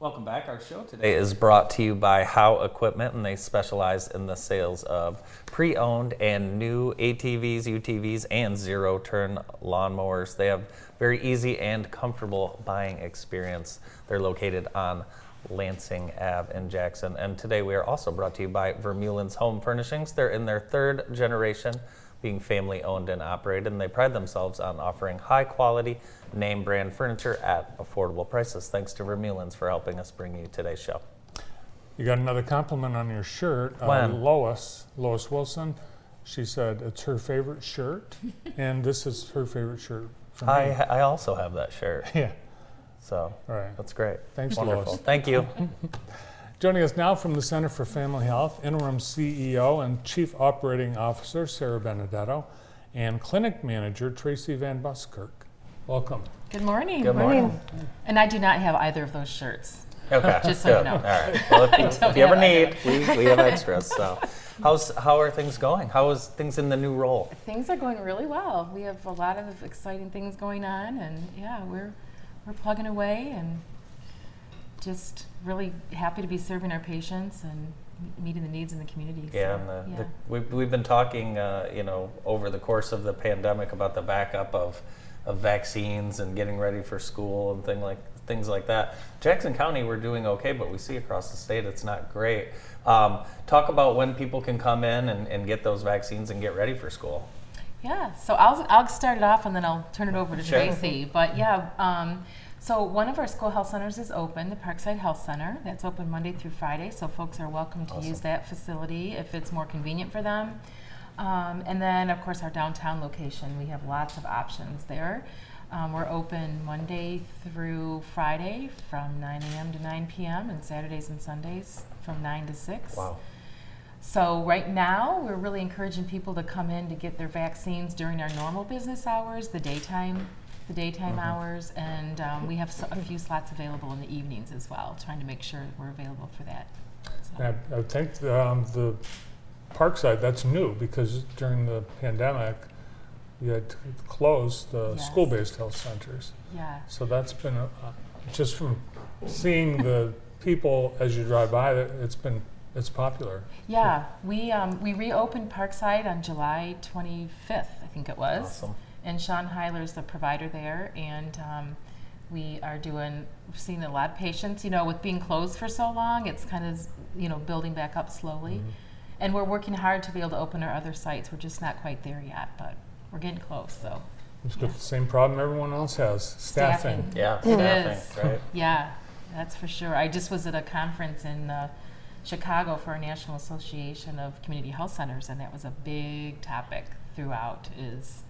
[SPEAKER 2] Welcome back. Our show today is brought to you by How Equipment, and they specialize in the sales of pre owned and new ATVs, UTVs, and zero turn lawnmowers. They have very easy and comfortable buying experience. They're located on Lansing Ave in Jackson. And today we are also brought to you by Vermeulen's Home Furnishings. They're in their third generation, being family owned and operated, and they pride themselves on offering high quality, name brand furniture at affordable prices. Thanks to Vermeulen's for helping us bring you today's show.
[SPEAKER 1] You got another compliment on your shirt. Uh, Lois, Lois Wilson, she said it's her favorite shirt, and this is her favorite shirt.
[SPEAKER 2] I, I also have that shirt,
[SPEAKER 1] yeah.
[SPEAKER 2] so
[SPEAKER 1] All right.
[SPEAKER 2] that's great.
[SPEAKER 1] Thanks,
[SPEAKER 2] Wonderful.
[SPEAKER 1] Lois.
[SPEAKER 2] Thank you.
[SPEAKER 1] Joining us now from the Center for Family Health, interim CEO and Chief Operating Officer Sarah Benedetto, and Clinic Manager Tracy Van Buskirk. Welcome.
[SPEAKER 5] Good morning.
[SPEAKER 2] Good morning.
[SPEAKER 5] And I do not have either of those shirts.
[SPEAKER 2] Okay.
[SPEAKER 5] Just so you
[SPEAKER 2] good.
[SPEAKER 5] know.
[SPEAKER 2] All right. Well, if, you- if you ever need, we, we have extras. So, How's how are things going? How is things in the new role?
[SPEAKER 5] Things are going really well. We have a lot of exciting things going on, and yeah, we're we're plugging away and just really happy to be serving our patients and meeting the needs in the community.
[SPEAKER 2] Yeah,
[SPEAKER 5] so,
[SPEAKER 2] and the,
[SPEAKER 5] yeah.
[SPEAKER 2] the, we've, we've been talking, uh, you know, over the course of the pandemic about the backup of, of vaccines and getting ready for school and thing like things like that. Jackson County, we're doing okay, but we see across the state it's not great. Um, talk about when people can come in and, and get those vaccines and get ready for school.
[SPEAKER 5] Yeah, so I'll, I'll start it off and then I'll turn it over to
[SPEAKER 2] Sure.
[SPEAKER 5] Tracy. But yeah, um, so one of our school health centers is open, the Parkside Health Center. That's open Monday through Friday, so folks are welcome to use that facility if it's more convenient for them. Um, and then, of course, our downtown location, we have lots of options there. Um, we're open Monday through Friday from 9 a.m. to 9 p.m. and Saturdays and Sundays from 9 to 6.
[SPEAKER 2] Wow.
[SPEAKER 5] So right now, we're really encouraging people to come in to get their vaccines during our normal business hours, the daytime, the daytime
[SPEAKER 2] Mm-hmm.
[SPEAKER 5] hours, and um, we have so- a few slots available in the evenings as well. Trying to make sure we're available for that. So-
[SPEAKER 1] I, I think um, the Parkside, that's new because during the pandemic, you had to close the
[SPEAKER 5] Yes.
[SPEAKER 1] school-based health centers.
[SPEAKER 5] yeah,
[SPEAKER 1] So that's been, a- uh, just from seeing the people as you drive by, it- it's been, it's popular.
[SPEAKER 5] yeah. We um, we reopened Parkside on July 25th, I think it was.
[SPEAKER 2] Awesome.
[SPEAKER 5] And Sean Heiler is the provider there, and um, we are doing, we've seen a lot of patients. You know, with being closed for so long, it's kind of, you know, building back up slowly. And we're working hard to be able to open our other sites. We're just not quite there yet, but we're getting close. So,
[SPEAKER 1] It's got the same problem everyone else has, staffing.
[SPEAKER 5] Staffing.
[SPEAKER 2] Yeah,
[SPEAKER 5] It
[SPEAKER 2] staffing, right?
[SPEAKER 5] yeah, that's for sure. I just was at a conference in uh, Chicago for a National Association of Community Health Centers, and that was a big topic throughout. Is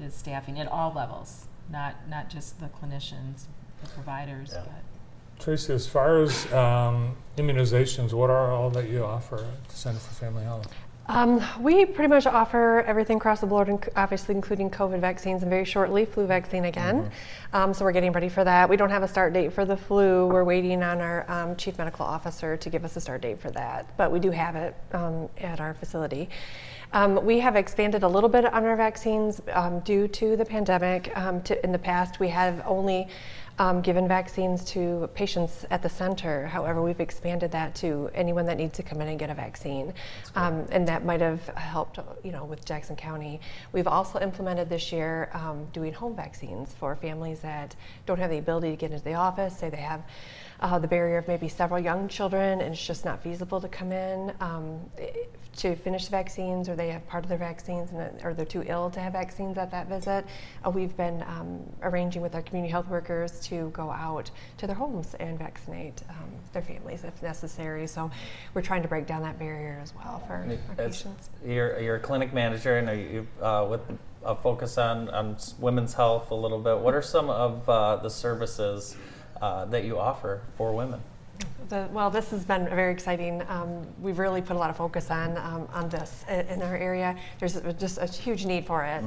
[SPEAKER 5] is staffing at all levels, not not just the clinicians, the providers,
[SPEAKER 2] Yeah.
[SPEAKER 5] but
[SPEAKER 1] Tracy, as far as um, immunizations, what are all that you offer at the Center for Family Health?
[SPEAKER 6] Um, we pretty much offer everything across the board, inc- obviously including COVID vaccines and very shortly flu vaccine again. Um, so we're getting ready for that. We don't have a start date for the flu. We're waiting on our um, chief medical officer to give us a start date for that, but we do have it um, at our facility. Um, we have expanded a little bit on our vaccines um, due to the pandemic. Um, to, in the past, we have only um, given vaccines to patients at the center. However, we've expanded that to anyone that needs to come in and get a vaccine, um, and that might have helped, you know, with Jackson County. We've also implemented this year um, doing home vaccines for families that don't have the ability to get into the office. Say they have uh, the barrier of maybe several young children, and it's just not feasible to come in um, to finish the vaccines, or they have part of their vaccines, and, or they're too ill to have vaccines at that visit. Uh, we've been um, arranging with our community health workers to go out to their homes and vaccinate um, their families if necessary. So we're trying to break down that barrier as well for our
[SPEAKER 2] As-
[SPEAKER 6] patients.
[SPEAKER 2] You're, you're a clinic manager and are you, uh, with a focus on, on women's health a little bit. What are some of uh, the services uh, that you offer for women?
[SPEAKER 6] The, well, this has been very exciting. Um, we've really put a lot of focus on um, on this in our area. There's a- just a huge need for it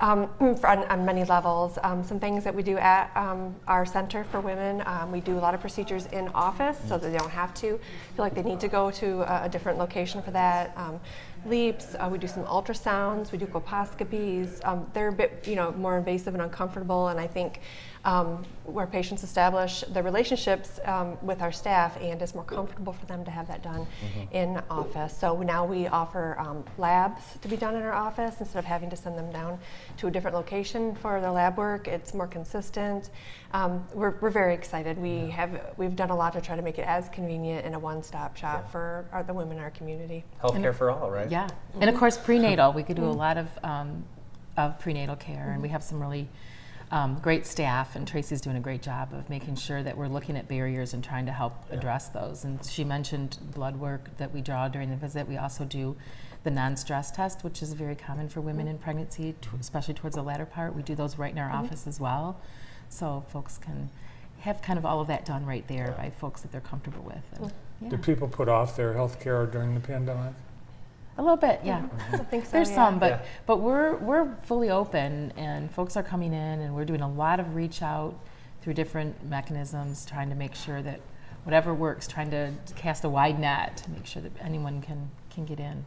[SPEAKER 6] um, for, on, on many levels. Um, some things that we do at um, our center for women, um, we do a lot of procedures in office so that they don't have to feel like they need to go to a, a different location for that. Um, LEEPs, uh, we do some ultrasounds, we do colposcopies. Um, they're a bit, you know, more invasive and uncomfortable, and I think um, where patients establish their relationships um, with our staff, and it's more comfortable for them to have that done in office. So now we offer um, labs to be done in our office instead of having to send them down to a different location for their lab work. It's more consistent. Um, we're, we're very excited. We have we've done a lot to try to make it as convenient and a one-stop shop for our, the women in our community.
[SPEAKER 2] Healthcare for all, right?
[SPEAKER 5] Yeah, and of course prenatal. We could do a lot of um, of prenatal care, and we have some really um, great staff. And Tracy's doing a great job of making sure that we're looking at barriers and trying to help address those. And she mentioned blood work that we draw during the visit. We also do the non-stress test, which is very common for women in pregnancy, t- especially towards the latter part. We do those right in our office as well, so folks can have kind of all of that done right there by folks that they're comfortable with. And, yeah.
[SPEAKER 1] Did people put off their health care during the pandemic?
[SPEAKER 5] A little bit, yeah.
[SPEAKER 6] I think so.
[SPEAKER 5] There's
[SPEAKER 6] yeah.
[SPEAKER 5] some, but
[SPEAKER 2] Yeah.
[SPEAKER 5] but we're we're fully open, and folks are coming in, and we're doing a lot of reach out through different mechanisms, trying to make sure that whatever works, trying to cast a wide net to make sure that anyone can can get in.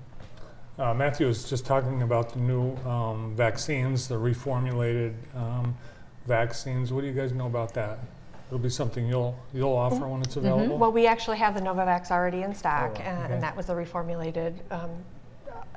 [SPEAKER 1] Uh, Matthew was just talking about the new um, vaccines, the reformulated um, vaccines. What do you guys know about that? It'll be something you'll you'll offer when it's available.
[SPEAKER 6] Well, we actually have the Novavax already in stock,
[SPEAKER 1] Oh,
[SPEAKER 6] and,
[SPEAKER 1] okay.
[SPEAKER 6] and that was a reformulated. Um,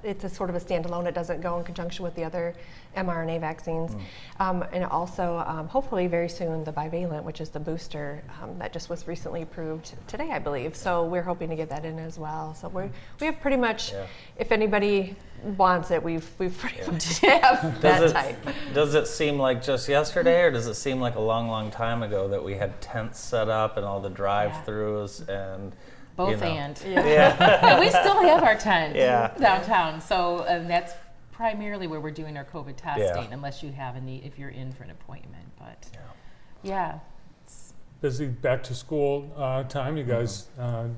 [SPEAKER 6] it's a sort of a standalone. It doesn't go in conjunction with the other mRNA vaccines.
[SPEAKER 1] Mm.
[SPEAKER 6] Um, and also, um, hopefully, very soon, the bivalent, which is the booster um, that just was recently approved today, I believe. So we're hoping to get that in as well. So we we have pretty much,
[SPEAKER 2] Yeah.
[SPEAKER 6] if anybody wants it, we've we've pretty much have that
[SPEAKER 2] Does it,
[SPEAKER 6] type.
[SPEAKER 2] does it seem like just yesterday, or does it seem like a long, long time ago that we had tents set up and all the drive-throughs and
[SPEAKER 5] Both
[SPEAKER 2] you know.
[SPEAKER 5] and.
[SPEAKER 2] Yeah.
[SPEAKER 5] And we still have our tent
[SPEAKER 2] Yeah.
[SPEAKER 5] downtown, so um, that's primarily where we're doing our COVID testing,
[SPEAKER 2] Yeah.
[SPEAKER 5] unless you have a need, if you're in for an appointment. But yeah, it's-
[SPEAKER 1] Busy back to school uh, time. You guys uh,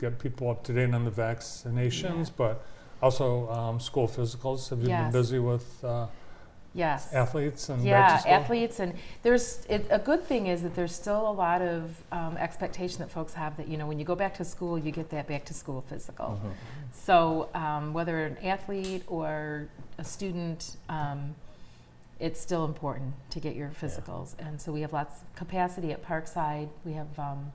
[SPEAKER 1] get people up to date on the vaccinations, but also um, school physicals. Have you
[SPEAKER 5] Yes.
[SPEAKER 1] been busy with uh,
[SPEAKER 5] yes.
[SPEAKER 1] athletes and
[SPEAKER 5] Yeah, athletes, and there's it, a good thing is that there's still a lot of um, expectation that folks have that you know when you go back to school, you get that back to school physical. So um, whether an athlete or a student, um, it's still important to get your physicals, and so we have lots of capacity at Parkside. We have um,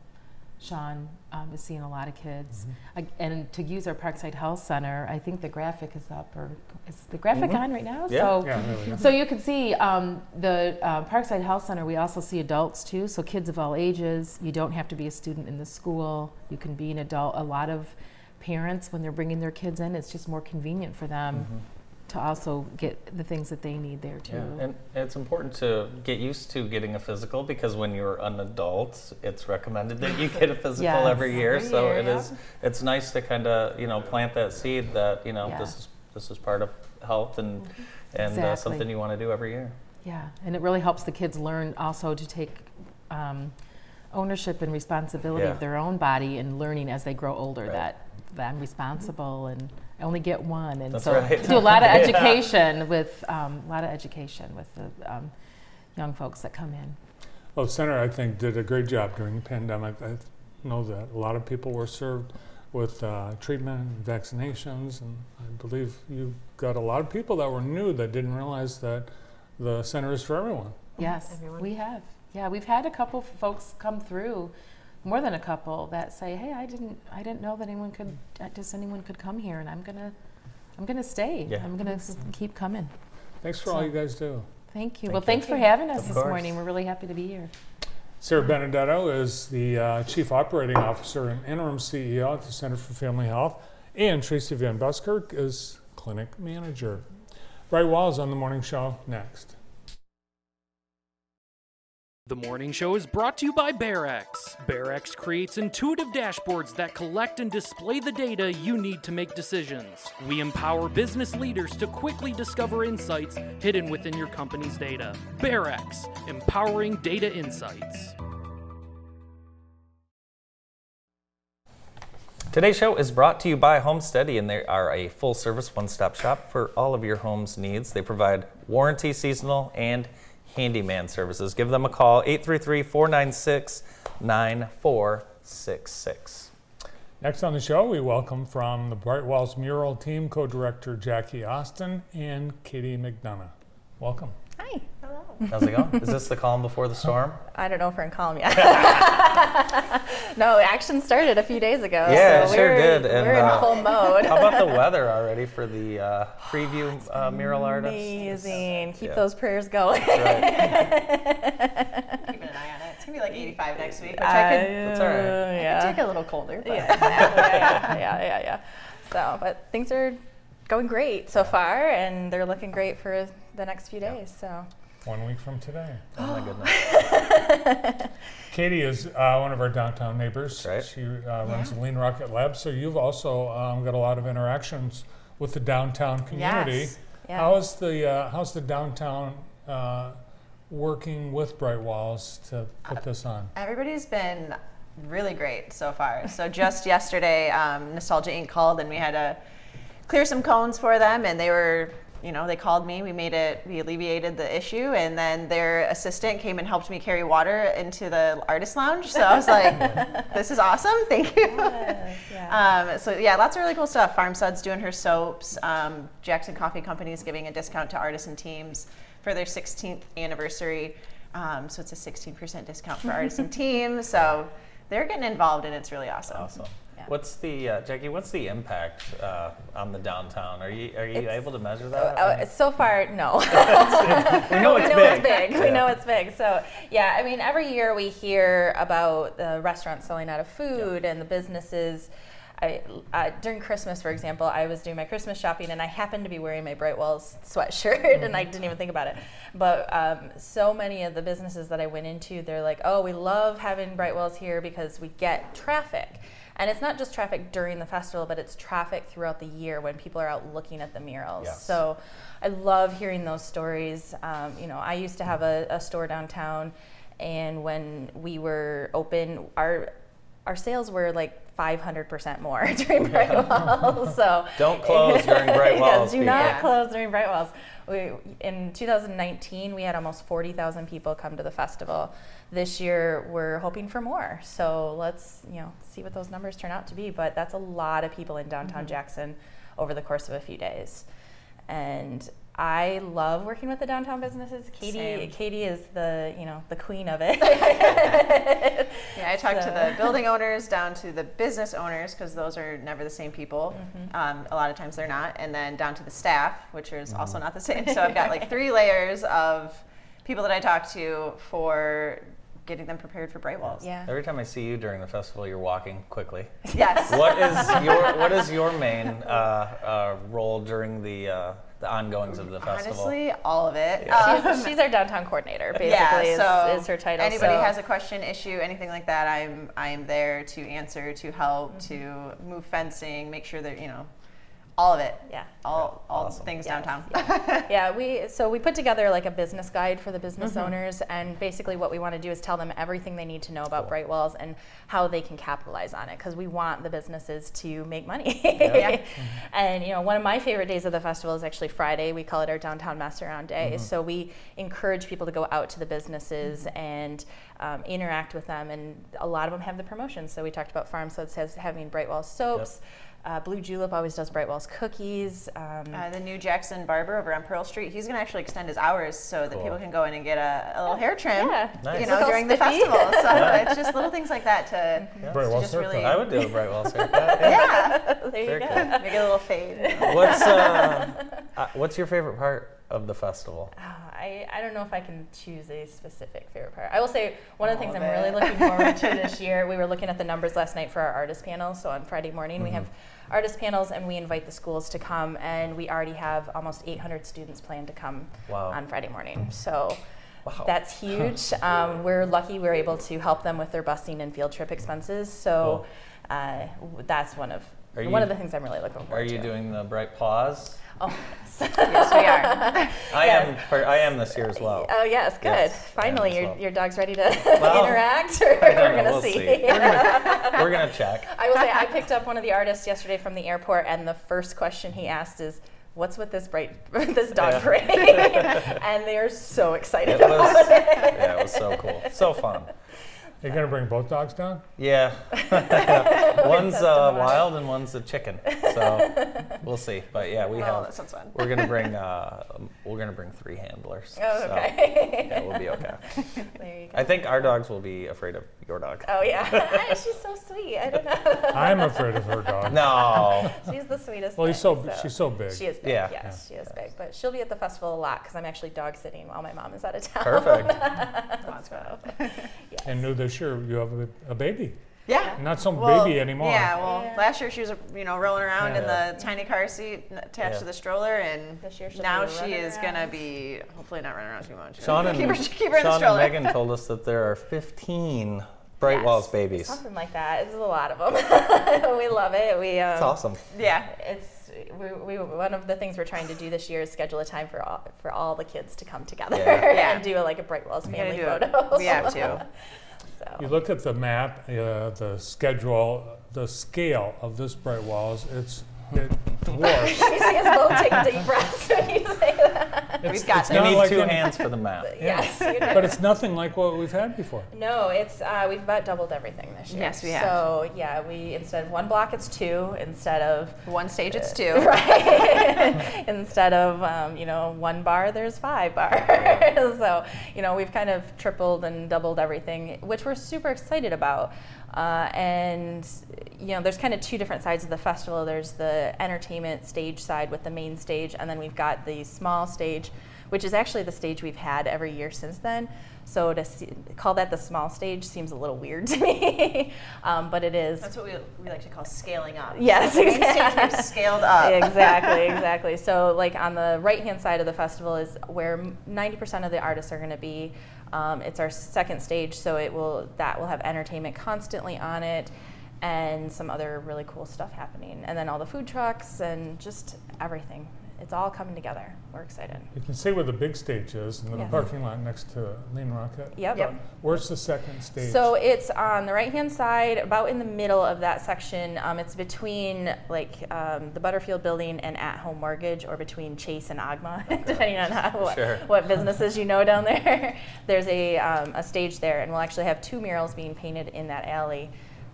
[SPEAKER 5] Sean um, is seeing a lot of kids, Ag- and to use our Parkside Health Center, I think the graphic is up, or is the graphic on right now?
[SPEAKER 2] Yeah.
[SPEAKER 5] So
[SPEAKER 1] Yeah,
[SPEAKER 5] so you can see um, the uh, Parkside Health Center. We also see adults too, so kids of all ages. You don't have to be a student in the school. You can be an adult. A lot of parents, when they're bringing their kids in, it's just more convenient for them to also get the things that they need there too.
[SPEAKER 2] Yeah, and it's important to get used to getting a physical because when you're an adult, it's recommended that you get a physical
[SPEAKER 5] Yes.
[SPEAKER 2] every year.
[SPEAKER 6] Every
[SPEAKER 2] so
[SPEAKER 6] year,
[SPEAKER 2] it is. It's nice to kind of you know plant that seed that you know
[SPEAKER 5] Yeah.
[SPEAKER 2] this is this is part of health and and uh, something you want to do every year.
[SPEAKER 5] Yeah, and it really helps the kids learn also to take um, ownership and responsibility
[SPEAKER 2] Yeah.
[SPEAKER 5] of their own body and learning as they grow older
[SPEAKER 2] Right.
[SPEAKER 5] that, that I'm responsible and I only get one. And
[SPEAKER 2] That's
[SPEAKER 5] so
[SPEAKER 2] right.
[SPEAKER 5] do a lot of
[SPEAKER 2] Yeah.
[SPEAKER 5] education with um, a lot of education with the um, young folks that come in.
[SPEAKER 1] Well, the center, I think, did a great job during the pandemic. I know that a lot of people were served with uh, treatment and vaccinations, and I believe you got a lot of people that were new that didn't realize that the center is for everyone.
[SPEAKER 5] Yes,
[SPEAKER 6] Everyone.
[SPEAKER 5] we have. Yeah, we've had a couple folks come through, more than a couple, that say, "Hey, I didn't, I didn't know that anyone could, just anyone could come here, and I'm gonna, I'm gonna stay.
[SPEAKER 2] Yeah.
[SPEAKER 5] I'm gonna s- keep coming."
[SPEAKER 1] Thanks for all you guys do.
[SPEAKER 5] Thank you.
[SPEAKER 2] Thank
[SPEAKER 5] well,
[SPEAKER 2] you.
[SPEAKER 5] thanks for having us
[SPEAKER 2] Of
[SPEAKER 5] this
[SPEAKER 2] course.
[SPEAKER 5] morning. We're really happy to be here.
[SPEAKER 1] Sarah Benedetto is the uh, Chief Operating Officer and Interim CEO at the Center for Family Health, and Tracy Van Buskirk is Clinic Manager. Bright Walls on the morning show next.
[SPEAKER 7] The morning show is brought to you by BearX. BearX creates intuitive dashboards that collect and display the data you need to make decisions. We empower business leaders to quickly discover insights hidden within your company's data. BearX, empowering data insights.
[SPEAKER 2] Today's show is brought to you by Homesteady, and they are a full service one stop shop for all of your home's needs. They provide warranty, seasonal, and handyman services. Give them a call, 833 496 9466.
[SPEAKER 1] Next on the show, we welcome from the Bright Walls Mural Team co-director Jackie Austin and Katie McDonough. Welcome.
[SPEAKER 8] Hi. Hello.
[SPEAKER 2] How's it going? Is this the calm before the storm?
[SPEAKER 8] I don't know if we're in calm yet. no, action started a few days ago.
[SPEAKER 2] Yeah,
[SPEAKER 8] so
[SPEAKER 2] it sure
[SPEAKER 8] we're,
[SPEAKER 2] did, and,
[SPEAKER 8] we're in
[SPEAKER 2] uh,
[SPEAKER 8] full mode.
[SPEAKER 2] How about the weather already for the uh, preview uh, mural artists?
[SPEAKER 8] Amazing. Keep
[SPEAKER 2] Yeah.
[SPEAKER 8] those prayers going.
[SPEAKER 2] Right.
[SPEAKER 9] keeping an eye on it. It's gonna be like 85 next week, which I
[SPEAKER 8] Uh,
[SPEAKER 9] could
[SPEAKER 2] That's all right.
[SPEAKER 8] Yeah.
[SPEAKER 9] take a little colder. But
[SPEAKER 8] yeah. yeah, yeah, yeah, yeah. So, but things are going great so far, and they're looking great for the next few days. So,
[SPEAKER 1] One week from today.
[SPEAKER 2] Oh my goodness.
[SPEAKER 1] Katie is uh, one of our downtown neighbors.
[SPEAKER 2] Right.
[SPEAKER 1] She uh, runs the Lean Rocket Lab, so you've also um, got a lot of interactions with the downtown community.
[SPEAKER 8] Yes. Yeah.
[SPEAKER 1] How is the uh, how's the downtown uh, working with Bright Walls to put this on?
[SPEAKER 9] everybody's been really great so far. So just yesterday, um, Nostalgia Inc. called and we had to clear some cones for them, and they were you know, they called me. We made it. We alleviated the issue, and then their assistant came and helped me carry water into the artist lounge. So I was like, "This is awesome. Thank you."
[SPEAKER 8] yeah.
[SPEAKER 9] Um, so yeah, lots of really cool stuff. Farm Suds doing her soaps. Um, Jackson Coffee Company is giving a discount to artisan teams for their 16th anniversary. Um, so it's a 16% discount for artisan teams. So they're getting involved, and it's really awesome.
[SPEAKER 2] Awesome.
[SPEAKER 8] Yeah.
[SPEAKER 2] What's the uh, Jackie? What's the impact uh, on the downtown? Are you are you
[SPEAKER 8] It's-
[SPEAKER 2] able to measure that?
[SPEAKER 8] Oh, so far, no.
[SPEAKER 2] we know
[SPEAKER 8] we
[SPEAKER 2] it's
[SPEAKER 8] know
[SPEAKER 2] big.
[SPEAKER 8] it's big. We know it's big. So yeah, I mean, every year we hear about the restaurants selling out of food and the businesses. I, uh, during Christmas, for example, I was doing my Christmas shopping and I happened to be wearing my Bright Walls sweatshirt and I didn't even think about it. But um, so many of the businesses that I went into, they're like, oh, we love having Bright Walls here because we get traffic. And it's not just traffic during the festival, but it's traffic throughout the year when people are out looking at the murals.
[SPEAKER 2] Yes.
[SPEAKER 8] So I love hearing those stories. Um, you know, I used to have a, a store downtown, and when we were open, our our sales were like 500% more during Brightwell. so
[SPEAKER 2] Don't close during Bright
[SPEAKER 8] yes,
[SPEAKER 2] Wells,
[SPEAKER 8] do not
[SPEAKER 9] people.
[SPEAKER 8] close during Bright Walls. We, in 2019, we had almost 40,000 people come to the festival. This year, we're hoping for more. So let's you know see what those numbers turn out to be. But that's a lot of people in downtown Jackson over the course of a few days, and I love working with the downtown businesses. Katie,
[SPEAKER 9] Same.
[SPEAKER 8] Katie is the you know the queen of it.
[SPEAKER 9] Yeah, I talked to the building owners down to the business owners because those are never the same people.
[SPEAKER 8] Mm-hmm.
[SPEAKER 9] Um, a lot of times they're not, and then down to the staff, which is also
[SPEAKER 2] Mm-hmm.
[SPEAKER 9] not the same. So I've got like three layers of people that I talk to for getting them prepared for Bright Walls.
[SPEAKER 8] yeah.
[SPEAKER 2] Every time I see you during the festival, you're walking quickly.
[SPEAKER 9] Yes.
[SPEAKER 2] What is your What is your main uh, uh, role during the uh, the ongoings of the festival?
[SPEAKER 9] Honestly, all of it.
[SPEAKER 2] Yeah.
[SPEAKER 9] Um,
[SPEAKER 8] She's, she's our downtown coordinator, basically,
[SPEAKER 9] yeah,
[SPEAKER 8] is,
[SPEAKER 9] so
[SPEAKER 8] is her title.
[SPEAKER 9] Anybody
[SPEAKER 8] so-
[SPEAKER 9] has a question, issue, anything like that, I'm I'm there to answer, to help,
[SPEAKER 8] Mm-hmm.
[SPEAKER 9] to move fencing, make sure that you know, all of it.
[SPEAKER 8] Yeah.
[SPEAKER 9] All all
[SPEAKER 2] Awesome.
[SPEAKER 9] things
[SPEAKER 8] Yes,
[SPEAKER 9] downtown.
[SPEAKER 8] yeah, we so we put together like a business guide for the business
[SPEAKER 9] Mm-hmm.
[SPEAKER 8] owners, and basically what we want to do is tell them everything they need to know about Bright Walls and how they can capitalize on it, because we want the businesses to make money.
[SPEAKER 9] Yeah.
[SPEAKER 8] And you know, one of my favorite days of the festival is actually Friday. We call it our downtown mess around day. So we encourage people to go out to the businesses and um, interact with them, and a lot of them have the promotions. So we talked about Farm Suds has having Brightwell soaps. Uh, Blue Julep always does Brightwell's cookies. Um,
[SPEAKER 9] Uh, the new Jackson barber over on Pearl Street, he's going to actually extend his hours so that
[SPEAKER 2] Cool.
[SPEAKER 9] people can go in and get a, a little hair trim,
[SPEAKER 8] Yeah.
[SPEAKER 2] Nice.
[SPEAKER 9] you know,
[SPEAKER 8] Look all
[SPEAKER 9] during the festival. So it's just little things like that to,
[SPEAKER 1] Very
[SPEAKER 9] to just
[SPEAKER 1] served,
[SPEAKER 9] really.
[SPEAKER 2] I would do a Brightwell haircut. Yeah.
[SPEAKER 9] yeah,
[SPEAKER 8] there you
[SPEAKER 2] Very
[SPEAKER 8] go.
[SPEAKER 2] cool.
[SPEAKER 9] make it a little fade.
[SPEAKER 2] What's uh, uh, What's your favorite part of the festival?
[SPEAKER 8] Ah, I, I don't know if I can choose a specific favorite part. I will say one of the things
[SPEAKER 9] of
[SPEAKER 8] I'm really looking forward to this year. We were looking at the numbers last night for our artist panels. So on Friday morning we have artist panels, and we invite the schools to come. And we already have almost 800 students planned to come
[SPEAKER 2] Wow.
[SPEAKER 8] on Friday morning. So.
[SPEAKER 2] Wow.
[SPEAKER 8] That's huge. Um, we're lucky we're able to help them with their busing and field trip expenses. So uh, that's one of
[SPEAKER 2] Are
[SPEAKER 8] one
[SPEAKER 2] you-
[SPEAKER 8] of the things I'm really looking forward to.
[SPEAKER 2] Are
[SPEAKER 8] to.
[SPEAKER 2] you doing the bright paws?
[SPEAKER 8] Oh, yes.
[SPEAKER 9] yes, we are.
[SPEAKER 2] I
[SPEAKER 8] Yes.
[SPEAKER 2] am. per- I am this year as well.
[SPEAKER 8] Oh yes, good.
[SPEAKER 2] Yes,
[SPEAKER 8] Finally,
[SPEAKER 2] I am as
[SPEAKER 8] your,
[SPEAKER 2] well.
[SPEAKER 8] your dog's ready to
[SPEAKER 2] Well,
[SPEAKER 8] interact. Or we're
[SPEAKER 2] know,
[SPEAKER 8] gonna
[SPEAKER 2] we'll
[SPEAKER 8] see.
[SPEAKER 2] see. We're gonna, we're gonna check.
[SPEAKER 8] I will say I picked up one of the artists yesterday from the airport, and the first question he asked is, "What's with this bright this dog
[SPEAKER 2] Yeah.
[SPEAKER 8] parade?" and they are so excited
[SPEAKER 2] It
[SPEAKER 8] about
[SPEAKER 2] was.
[SPEAKER 8] it.
[SPEAKER 2] Yeah, it was so cool. So fun.
[SPEAKER 1] You're gonna bring both dogs down?
[SPEAKER 2] Yeah. one's uh, wild and one's a chicken. So we'll see. But yeah, we
[SPEAKER 9] Oh,
[SPEAKER 2] have.
[SPEAKER 9] that sounds fun.
[SPEAKER 2] We're gonna bring. Uh, we're gonna bring three handlers.
[SPEAKER 8] Oh,
[SPEAKER 2] So,
[SPEAKER 8] okay.
[SPEAKER 2] yeah, we'll be okay.
[SPEAKER 8] there you go.
[SPEAKER 2] I think our dogs will be afraid of your dog.
[SPEAKER 8] Oh yeah, she's so sweet. I don't know.
[SPEAKER 1] I'm afraid of her dog.
[SPEAKER 2] No.
[SPEAKER 8] She's the sweetest.
[SPEAKER 1] Well, he's
[SPEAKER 8] thing,
[SPEAKER 1] so she's so big.
[SPEAKER 8] She is big.
[SPEAKER 2] Yeah.
[SPEAKER 8] Yes, she is big. But she'll be at the festival a lot because I'm actually dog sitting while my mom is out of town.
[SPEAKER 2] Perfect.
[SPEAKER 8] so,
[SPEAKER 1] And new this year, you have a, a baby.
[SPEAKER 9] Yeah.
[SPEAKER 1] Not some
[SPEAKER 9] Well,
[SPEAKER 1] baby anymore.
[SPEAKER 9] Yeah, well,
[SPEAKER 8] Yeah.
[SPEAKER 9] last year she was, you know, rolling around in the tiny car seat attached
[SPEAKER 2] Yeah.
[SPEAKER 9] to the stroller, and
[SPEAKER 8] This year she'll
[SPEAKER 9] now she
[SPEAKER 8] running
[SPEAKER 9] is gonna be hopefully not running around too much.
[SPEAKER 2] Sean and,
[SPEAKER 9] keep her, keep her in the
[SPEAKER 2] Sean and. Megan told us that there are 15 Bright
[SPEAKER 8] Yes,
[SPEAKER 2] Walls babies.
[SPEAKER 8] Something like that. It's a lot of them. we love it. We um,
[SPEAKER 2] That's awesome.
[SPEAKER 9] yeah,
[SPEAKER 8] It's we, we, one of the things we're trying to do this year is schedule a time for all for all the kids to come together
[SPEAKER 2] Yeah.
[SPEAKER 9] Yeah.
[SPEAKER 8] and do a, like a Bright Walls family
[SPEAKER 9] do it.
[SPEAKER 8] photo.
[SPEAKER 9] We have to.
[SPEAKER 8] so.
[SPEAKER 1] You look at the map, uh, the schedule, the scale of this Bright Walls. It's it dwarfs.
[SPEAKER 8] You see us both take a deep breaths when you say that.
[SPEAKER 1] It's,
[SPEAKER 9] We've got
[SPEAKER 1] it's
[SPEAKER 9] this.
[SPEAKER 2] You need
[SPEAKER 1] like
[SPEAKER 2] two
[SPEAKER 1] any-
[SPEAKER 2] hands for the math.
[SPEAKER 8] Yes, you do.
[SPEAKER 1] But it's nothing like what we've had before.
[SPEAKER 8] No, it's uh, we've about doubled everything this year.
[SPEAKER 9] Yes, we have.
[SPEAKER 8] So yeah, we instead of one block, it's two. Instead of
[SPEAKER 9] One stage, it's two.
[SPEAKER 8] right, instead of um, you know one bar, there's five bars. so you know we've kind of tripled and doubled everything, which we're super excited about. Uh, and you know, there's kind of two different sides of the festival. There's the entertainment stage side with the main stage, and then we've got the small stage, which is actually the stage we've had every year since then. So to see, call that the small stage seems a little weird to me, um, but it is.
[SPEAKER 9] That's what we, we like to call scaling up.
[SPEAKER 8] Yes,
[SPEAKER 9] Main stage,
[SPEAKER 8] exactly.
[SPEAKER 9] we've scaled up.
[SPEAKER 8] exactly, exactly. So, like on the right hand side of the festival is where 90% of the artists are going to be. Um, it's our second stage, so it will that will have entertainment constantly on it, and some other really cool stuff happening, and then all the food trucks and just everything. It's all coming together. We're excited.
[SPEAKER 1] You can see where the big stage is in the
[SPEAKER 8] Yeah.
[SPEAKER 1] parking lot next to Lean Rocket.
[SPEAKER 8] Yep.
[SPEAKER 9] Yep.
[SPEAKER 1] Where's the second stage?
[SPEAKER 8] So it's on the right hand side, about in the middle of that section. Um, it's between like um, the Butterfield Building and At Home Mortgage, or between Chase and Agma, depending on how, what,
[SPEAKER 2] Sure.
[SPEAKER 8] what businesses you know down there. There's a, um, a stage there, and we'll actually have two murals being painted in that alley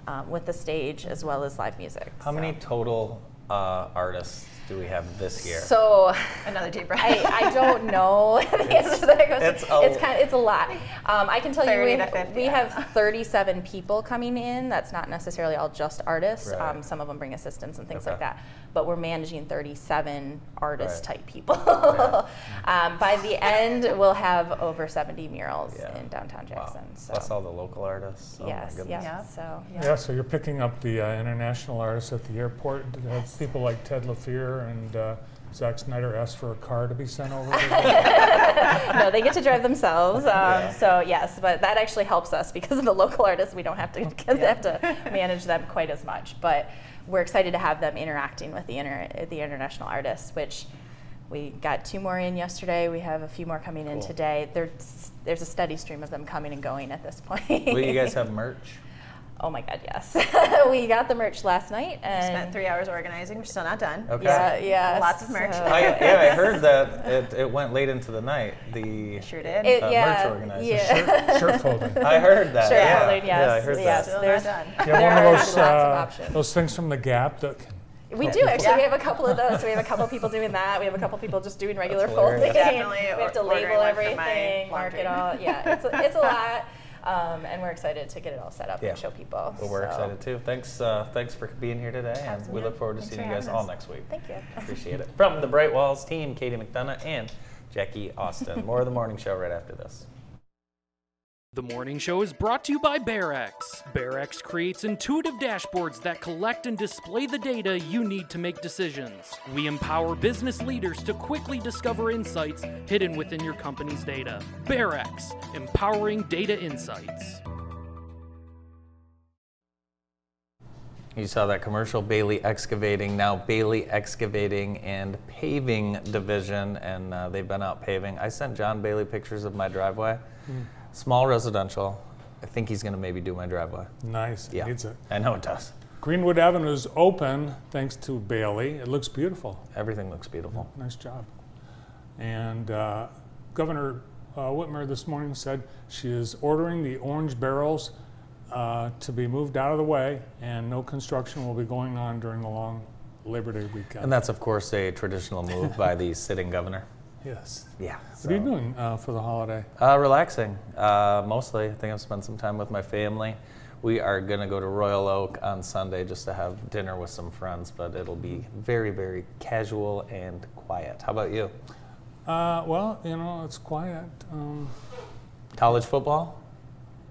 [SPEAKER 8] um, with the stage as well as live music.
[SPEAKER 2] How
[SPEAKER 8] So-
[SPEAKER 2] many total uh, artists do we have this year?
[SPEAKER 8] So
[SPEAKER 9] Another deep breath.
[SPEAKER 8] I, I don't know the answer to that question.
[SPEAKER 2] it's
[SPEAKER 8] It's,
[SPEAKER 2] a-
[SPEAKER 8] kind of, it's a lot. Um, I can tell you we,
[SPEAKER 9] 50,
[SPEAKER 8] we
[SPEAKER 9] I
[SPEAKER 8] have 37 people coming in. That's not necessarily all just artists.
[SPEAKER 2] Right.
[SPEAKER 8] Um, some of them bring assistants and things
[SPEAKER 2] Okay.
[SPEAKER 8] like that. But we're managing 37 artist
[SPEAKER 2] Right.
[SPEAKER 8] type people.
[SPEAKER 2] Yeah.
[SPEAKER 8] um, by the end, we'll have over 70 murals
[SPEAKER 2] Yeah.
[SPEAKER 8] in downtown
[SPEAKER 2] Wow.
[SPEAKER 8] Jackson. So
[SPEAKER 2] Plus all the local artists. Oh
[SPEAKER 8] yes,
[SPEAKER 2] my goodness.
[SPEAKER 8] yes.
[SPEAKER 9] Yeah.
[SPEAKER 8] So yeah.
[SPEAKER 1] yeah, so you're picking up the uh, international artists at the airport. Did you have people like Ted LaFear and uh, Zack Snyder asked for a car to be sent over?
[SPEAKER 8] no, they get to drive themselves. Um,
[SPEAKER 2] Yeah.
[SPEAKER 8] So yes, but that actually helps us because of the local artists. We don't have to have to manage them quite as much. But we're excited to have them interacting with the inter- the international artists, which we got two more in yesterday. We have a few more coming in today. There's there's a steady stream of them coming and going at this point.
[SPEAKER 2] Will you guys have merch?
[SPEAKER 8] Oh my God, yes. we got the merch last night and
[SPEAKER 9] Spent three hours organizing. We're still not done.
[SPEAKER 2] Okay.
[SPEAKER 8] yeah, yeah.
[SPEAKER 9] Lots of merch.
[SPEAKER 8] so-
[SPEAKER 2] I, yeah, I heard that it, it went late into the night. The
[SPEAKER 9] Sure did.
[SPEAKER 8] It,
[SPEAKER 2] uh, merch
[SPEAKER 8] yeah,
[SPEAKER 2] organizer.
[SPEAKER 8] yeah.
[SPEAKER 1] shirt, shirt folding.
[SPEAKER 2] I heard that.
[SPEAKER 8] Shirt
[SPEAKER 2] yeah.
[SPEAKER 8] folding, yes,
[SPEAKER 2] yeah, I heard
[SPEAKER 8] yes.
[SPEAKER 2] that.
[SPEAKER 9] Still
[SPEAKER 8] There's-
[SPEAKER 9] not done.
[SPEAKER 1] You have
[SPEAKER 8] There
[SPEAKER 1] one
[SPEAKER 8] are
[SPEAKER 1] of
[SPEAKER 8] lots
[SPEAKER 1] those,
[SPEAKER 8] of
[SPEAKER 1] uh,
[SPEAKER 8] options.
[SPEAKER 1] those things from the Gap that can
[SPEAKER 8] We do actually. We have a couple of those. We have a couple people doing that. We have a couple people just doing regular folding.
[SPEAKER 9] Definitely
[SPEAKER 8] we have to
[SPEAKER 9] ordering
[SPEAKER 8] label
[SPEAKER 9] for my
[SPEAKER 8] everything, mark it all. Yeah, it's a, it's a lot, um, and we're excited to get it all set up
[SPEAKER 2] Yeah.
[SPEAKER 8] and show people.
[SPEAKER 2] Well, we're
[SPEAKER 8] so.
[SPEAKER 2] excited too. Thanks, uh, thanks for being here today, and we look forward to
[SPEAKER 9] Thanks
[SPEAKER 2] seeing you guys
[SPEAKER 9] having
[SPEAKER 2] all next week.
[SPEAKER 8] Thank you.
[SPEAKER 2] Appreciate it. From the Bright Walls team, Katie McDonough and Jackie Austin. More of the morning show right after this.
[SPEAKER 7] The morning show is brought to you by BearX. BearX creates intuitive dashboards that collect and display the data you need to make decisions. We empower business leaders to quickly discover insights hidden within your company's data. BearX, empowering data insights.
[SPEAKER 2] You saw that commercial, Bailey Excavating, now Bailey Excavating and Paving Division, and uh, they've been out paving. I sent John Bailey pictures of my driveway. Small residential. I think he's going to maybe do my driveway.
[SPEAKER 1] nice.
[SPEAKER 2] Yeah.
[SPEAKER 1] Needs it.
[SPEAKER 2] I know it does.
[SPEAKER 1] Greenwood Avenue is open thanks to Bailey. It looks beautiful.
[SPEAKER 2] Everything looks beautiful.
[SPEAKER 1] Nice job. And uh, Governor uh, Whitmer this morning said she is ordering the orange barrels uh, to be moved out of the way, and no construction will be going on during the long Labor Day weekend.
[SPEAKER 2] And that's, of course, a traditional move by the sitting governor.
[SPEAKER 1] yes.
[SPEAKER 2] Yeah.
[SPEAKER 1] What are you doing uh, for the holiday?
[SPEAKER 2] Uh, relaxing, uh, mostly. I think I've spent some time with my family. We are going to go to Royal Oak on Sunday just to have dinner with some friends, but it'll be very, very casual and quiet. How about you?
[SPEAKER 1] Uh, well, you know, it's quiet. Um,
[SPEAKER 2] College football,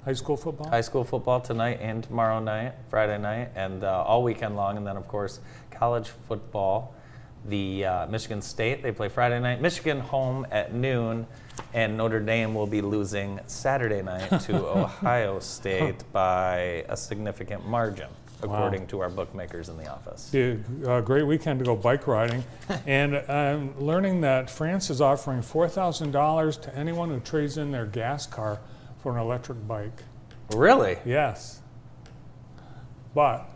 [SPEAKER 1] high school football.
[SPEAKER 2] high school football tonight and tomorrow night, Friday night, and uh, all weekend long. And then, of course, college football. The uh, Michigan State, they play Friday night. Michigan home at noon, and Notre Dame will be losing Saturday night to Ohio State by a significant margin, according to our bookmakers in the office.
[SPEAKER 1] Be a great weekend to go bike riding. and I'm learning that France is offering $4,000 to anyone who trades in their gas car for an electric bike.
[SPEAKER 2] Really?
[SPEAKER 1] Yes. But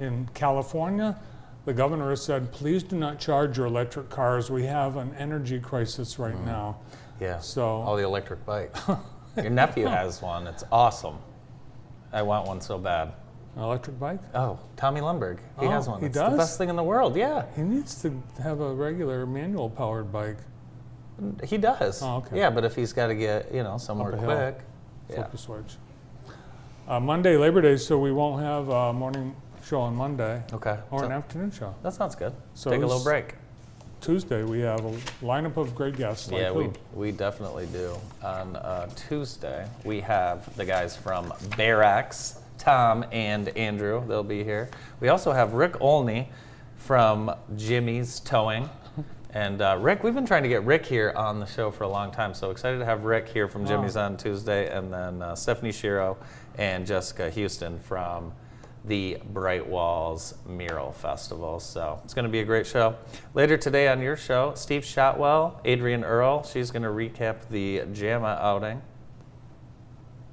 [SPEAKER 1] in California, the governor has said, please do not charge your electric cars. We have an energy crisis right
[SPEAKER 2] Mm.
[SPEAKER 1] now.
[SPEAKER 2] Yeah.
[SPEAKER 1] So-
[SPEAKER 2] all the electric bikes. Your nephew has one. It's awesome. I want one so bad.
[SPEAKER 1] An electric bike?
[SPEAKER 2] Oh, Tommy Lundberg. He
[SPEAKER 1] Oh,
[SPEAKER 2] has one.
[SPEAKER 1] he
[SPEAKER 2] it's
[SPEAKER 1] does?
[SPEAKER 2] the best thing in the world. Yeah,
[SPEAKER 1] He needs to have a regular manual powered bike.
[SPEAKER 2] he does.
[SPEAKER 1] Oh, okay.
[SPEAKER 2] Yeah, but if he's got to get you know somewhere
[SPEAKER 1] Up a hill.
[SPEAKER 2] quick,
[SPEAKER 1] Flip
[SPEAKER 2] yeah.
[SPEAKER 1] the switch. Uh, Monday, Labor Day, so we won't have a morning show on Monday
[SPEAKER 2] Okay.
[SPEAKER 1] or
[SPEAKER 2] So-
[SPEAKER 1] an afternoon show.
[SPEAKER 2] that sounds good.
[SPEAKER 1] So
[SPEAKER 2] Take a little break.
[SPEAKER 1] Tuesday, we have a lineup of great guests. Like
[SPEAKER 2] yeah, we,
[SPEAKER 1] who?
[SPEAKER 2] we definitely do. On uh, Tuesday, we have the guys from Barax, Tom and Andrew. They'll be here. We also have Rick Olney from Jimmy's Towing. And uh, Rick, we've been trying to get Rick here on the show for a long time, so excited to have Rick here from Jimmy's on Tuesday, and then uh, Stephanie Shiro and Jessica Houston from the Bright Walls Mural Festival. So it's going to be a great show. Later today on your show, Steve Shotwell, Adrian Earl, she's going to recap the JAMA outing.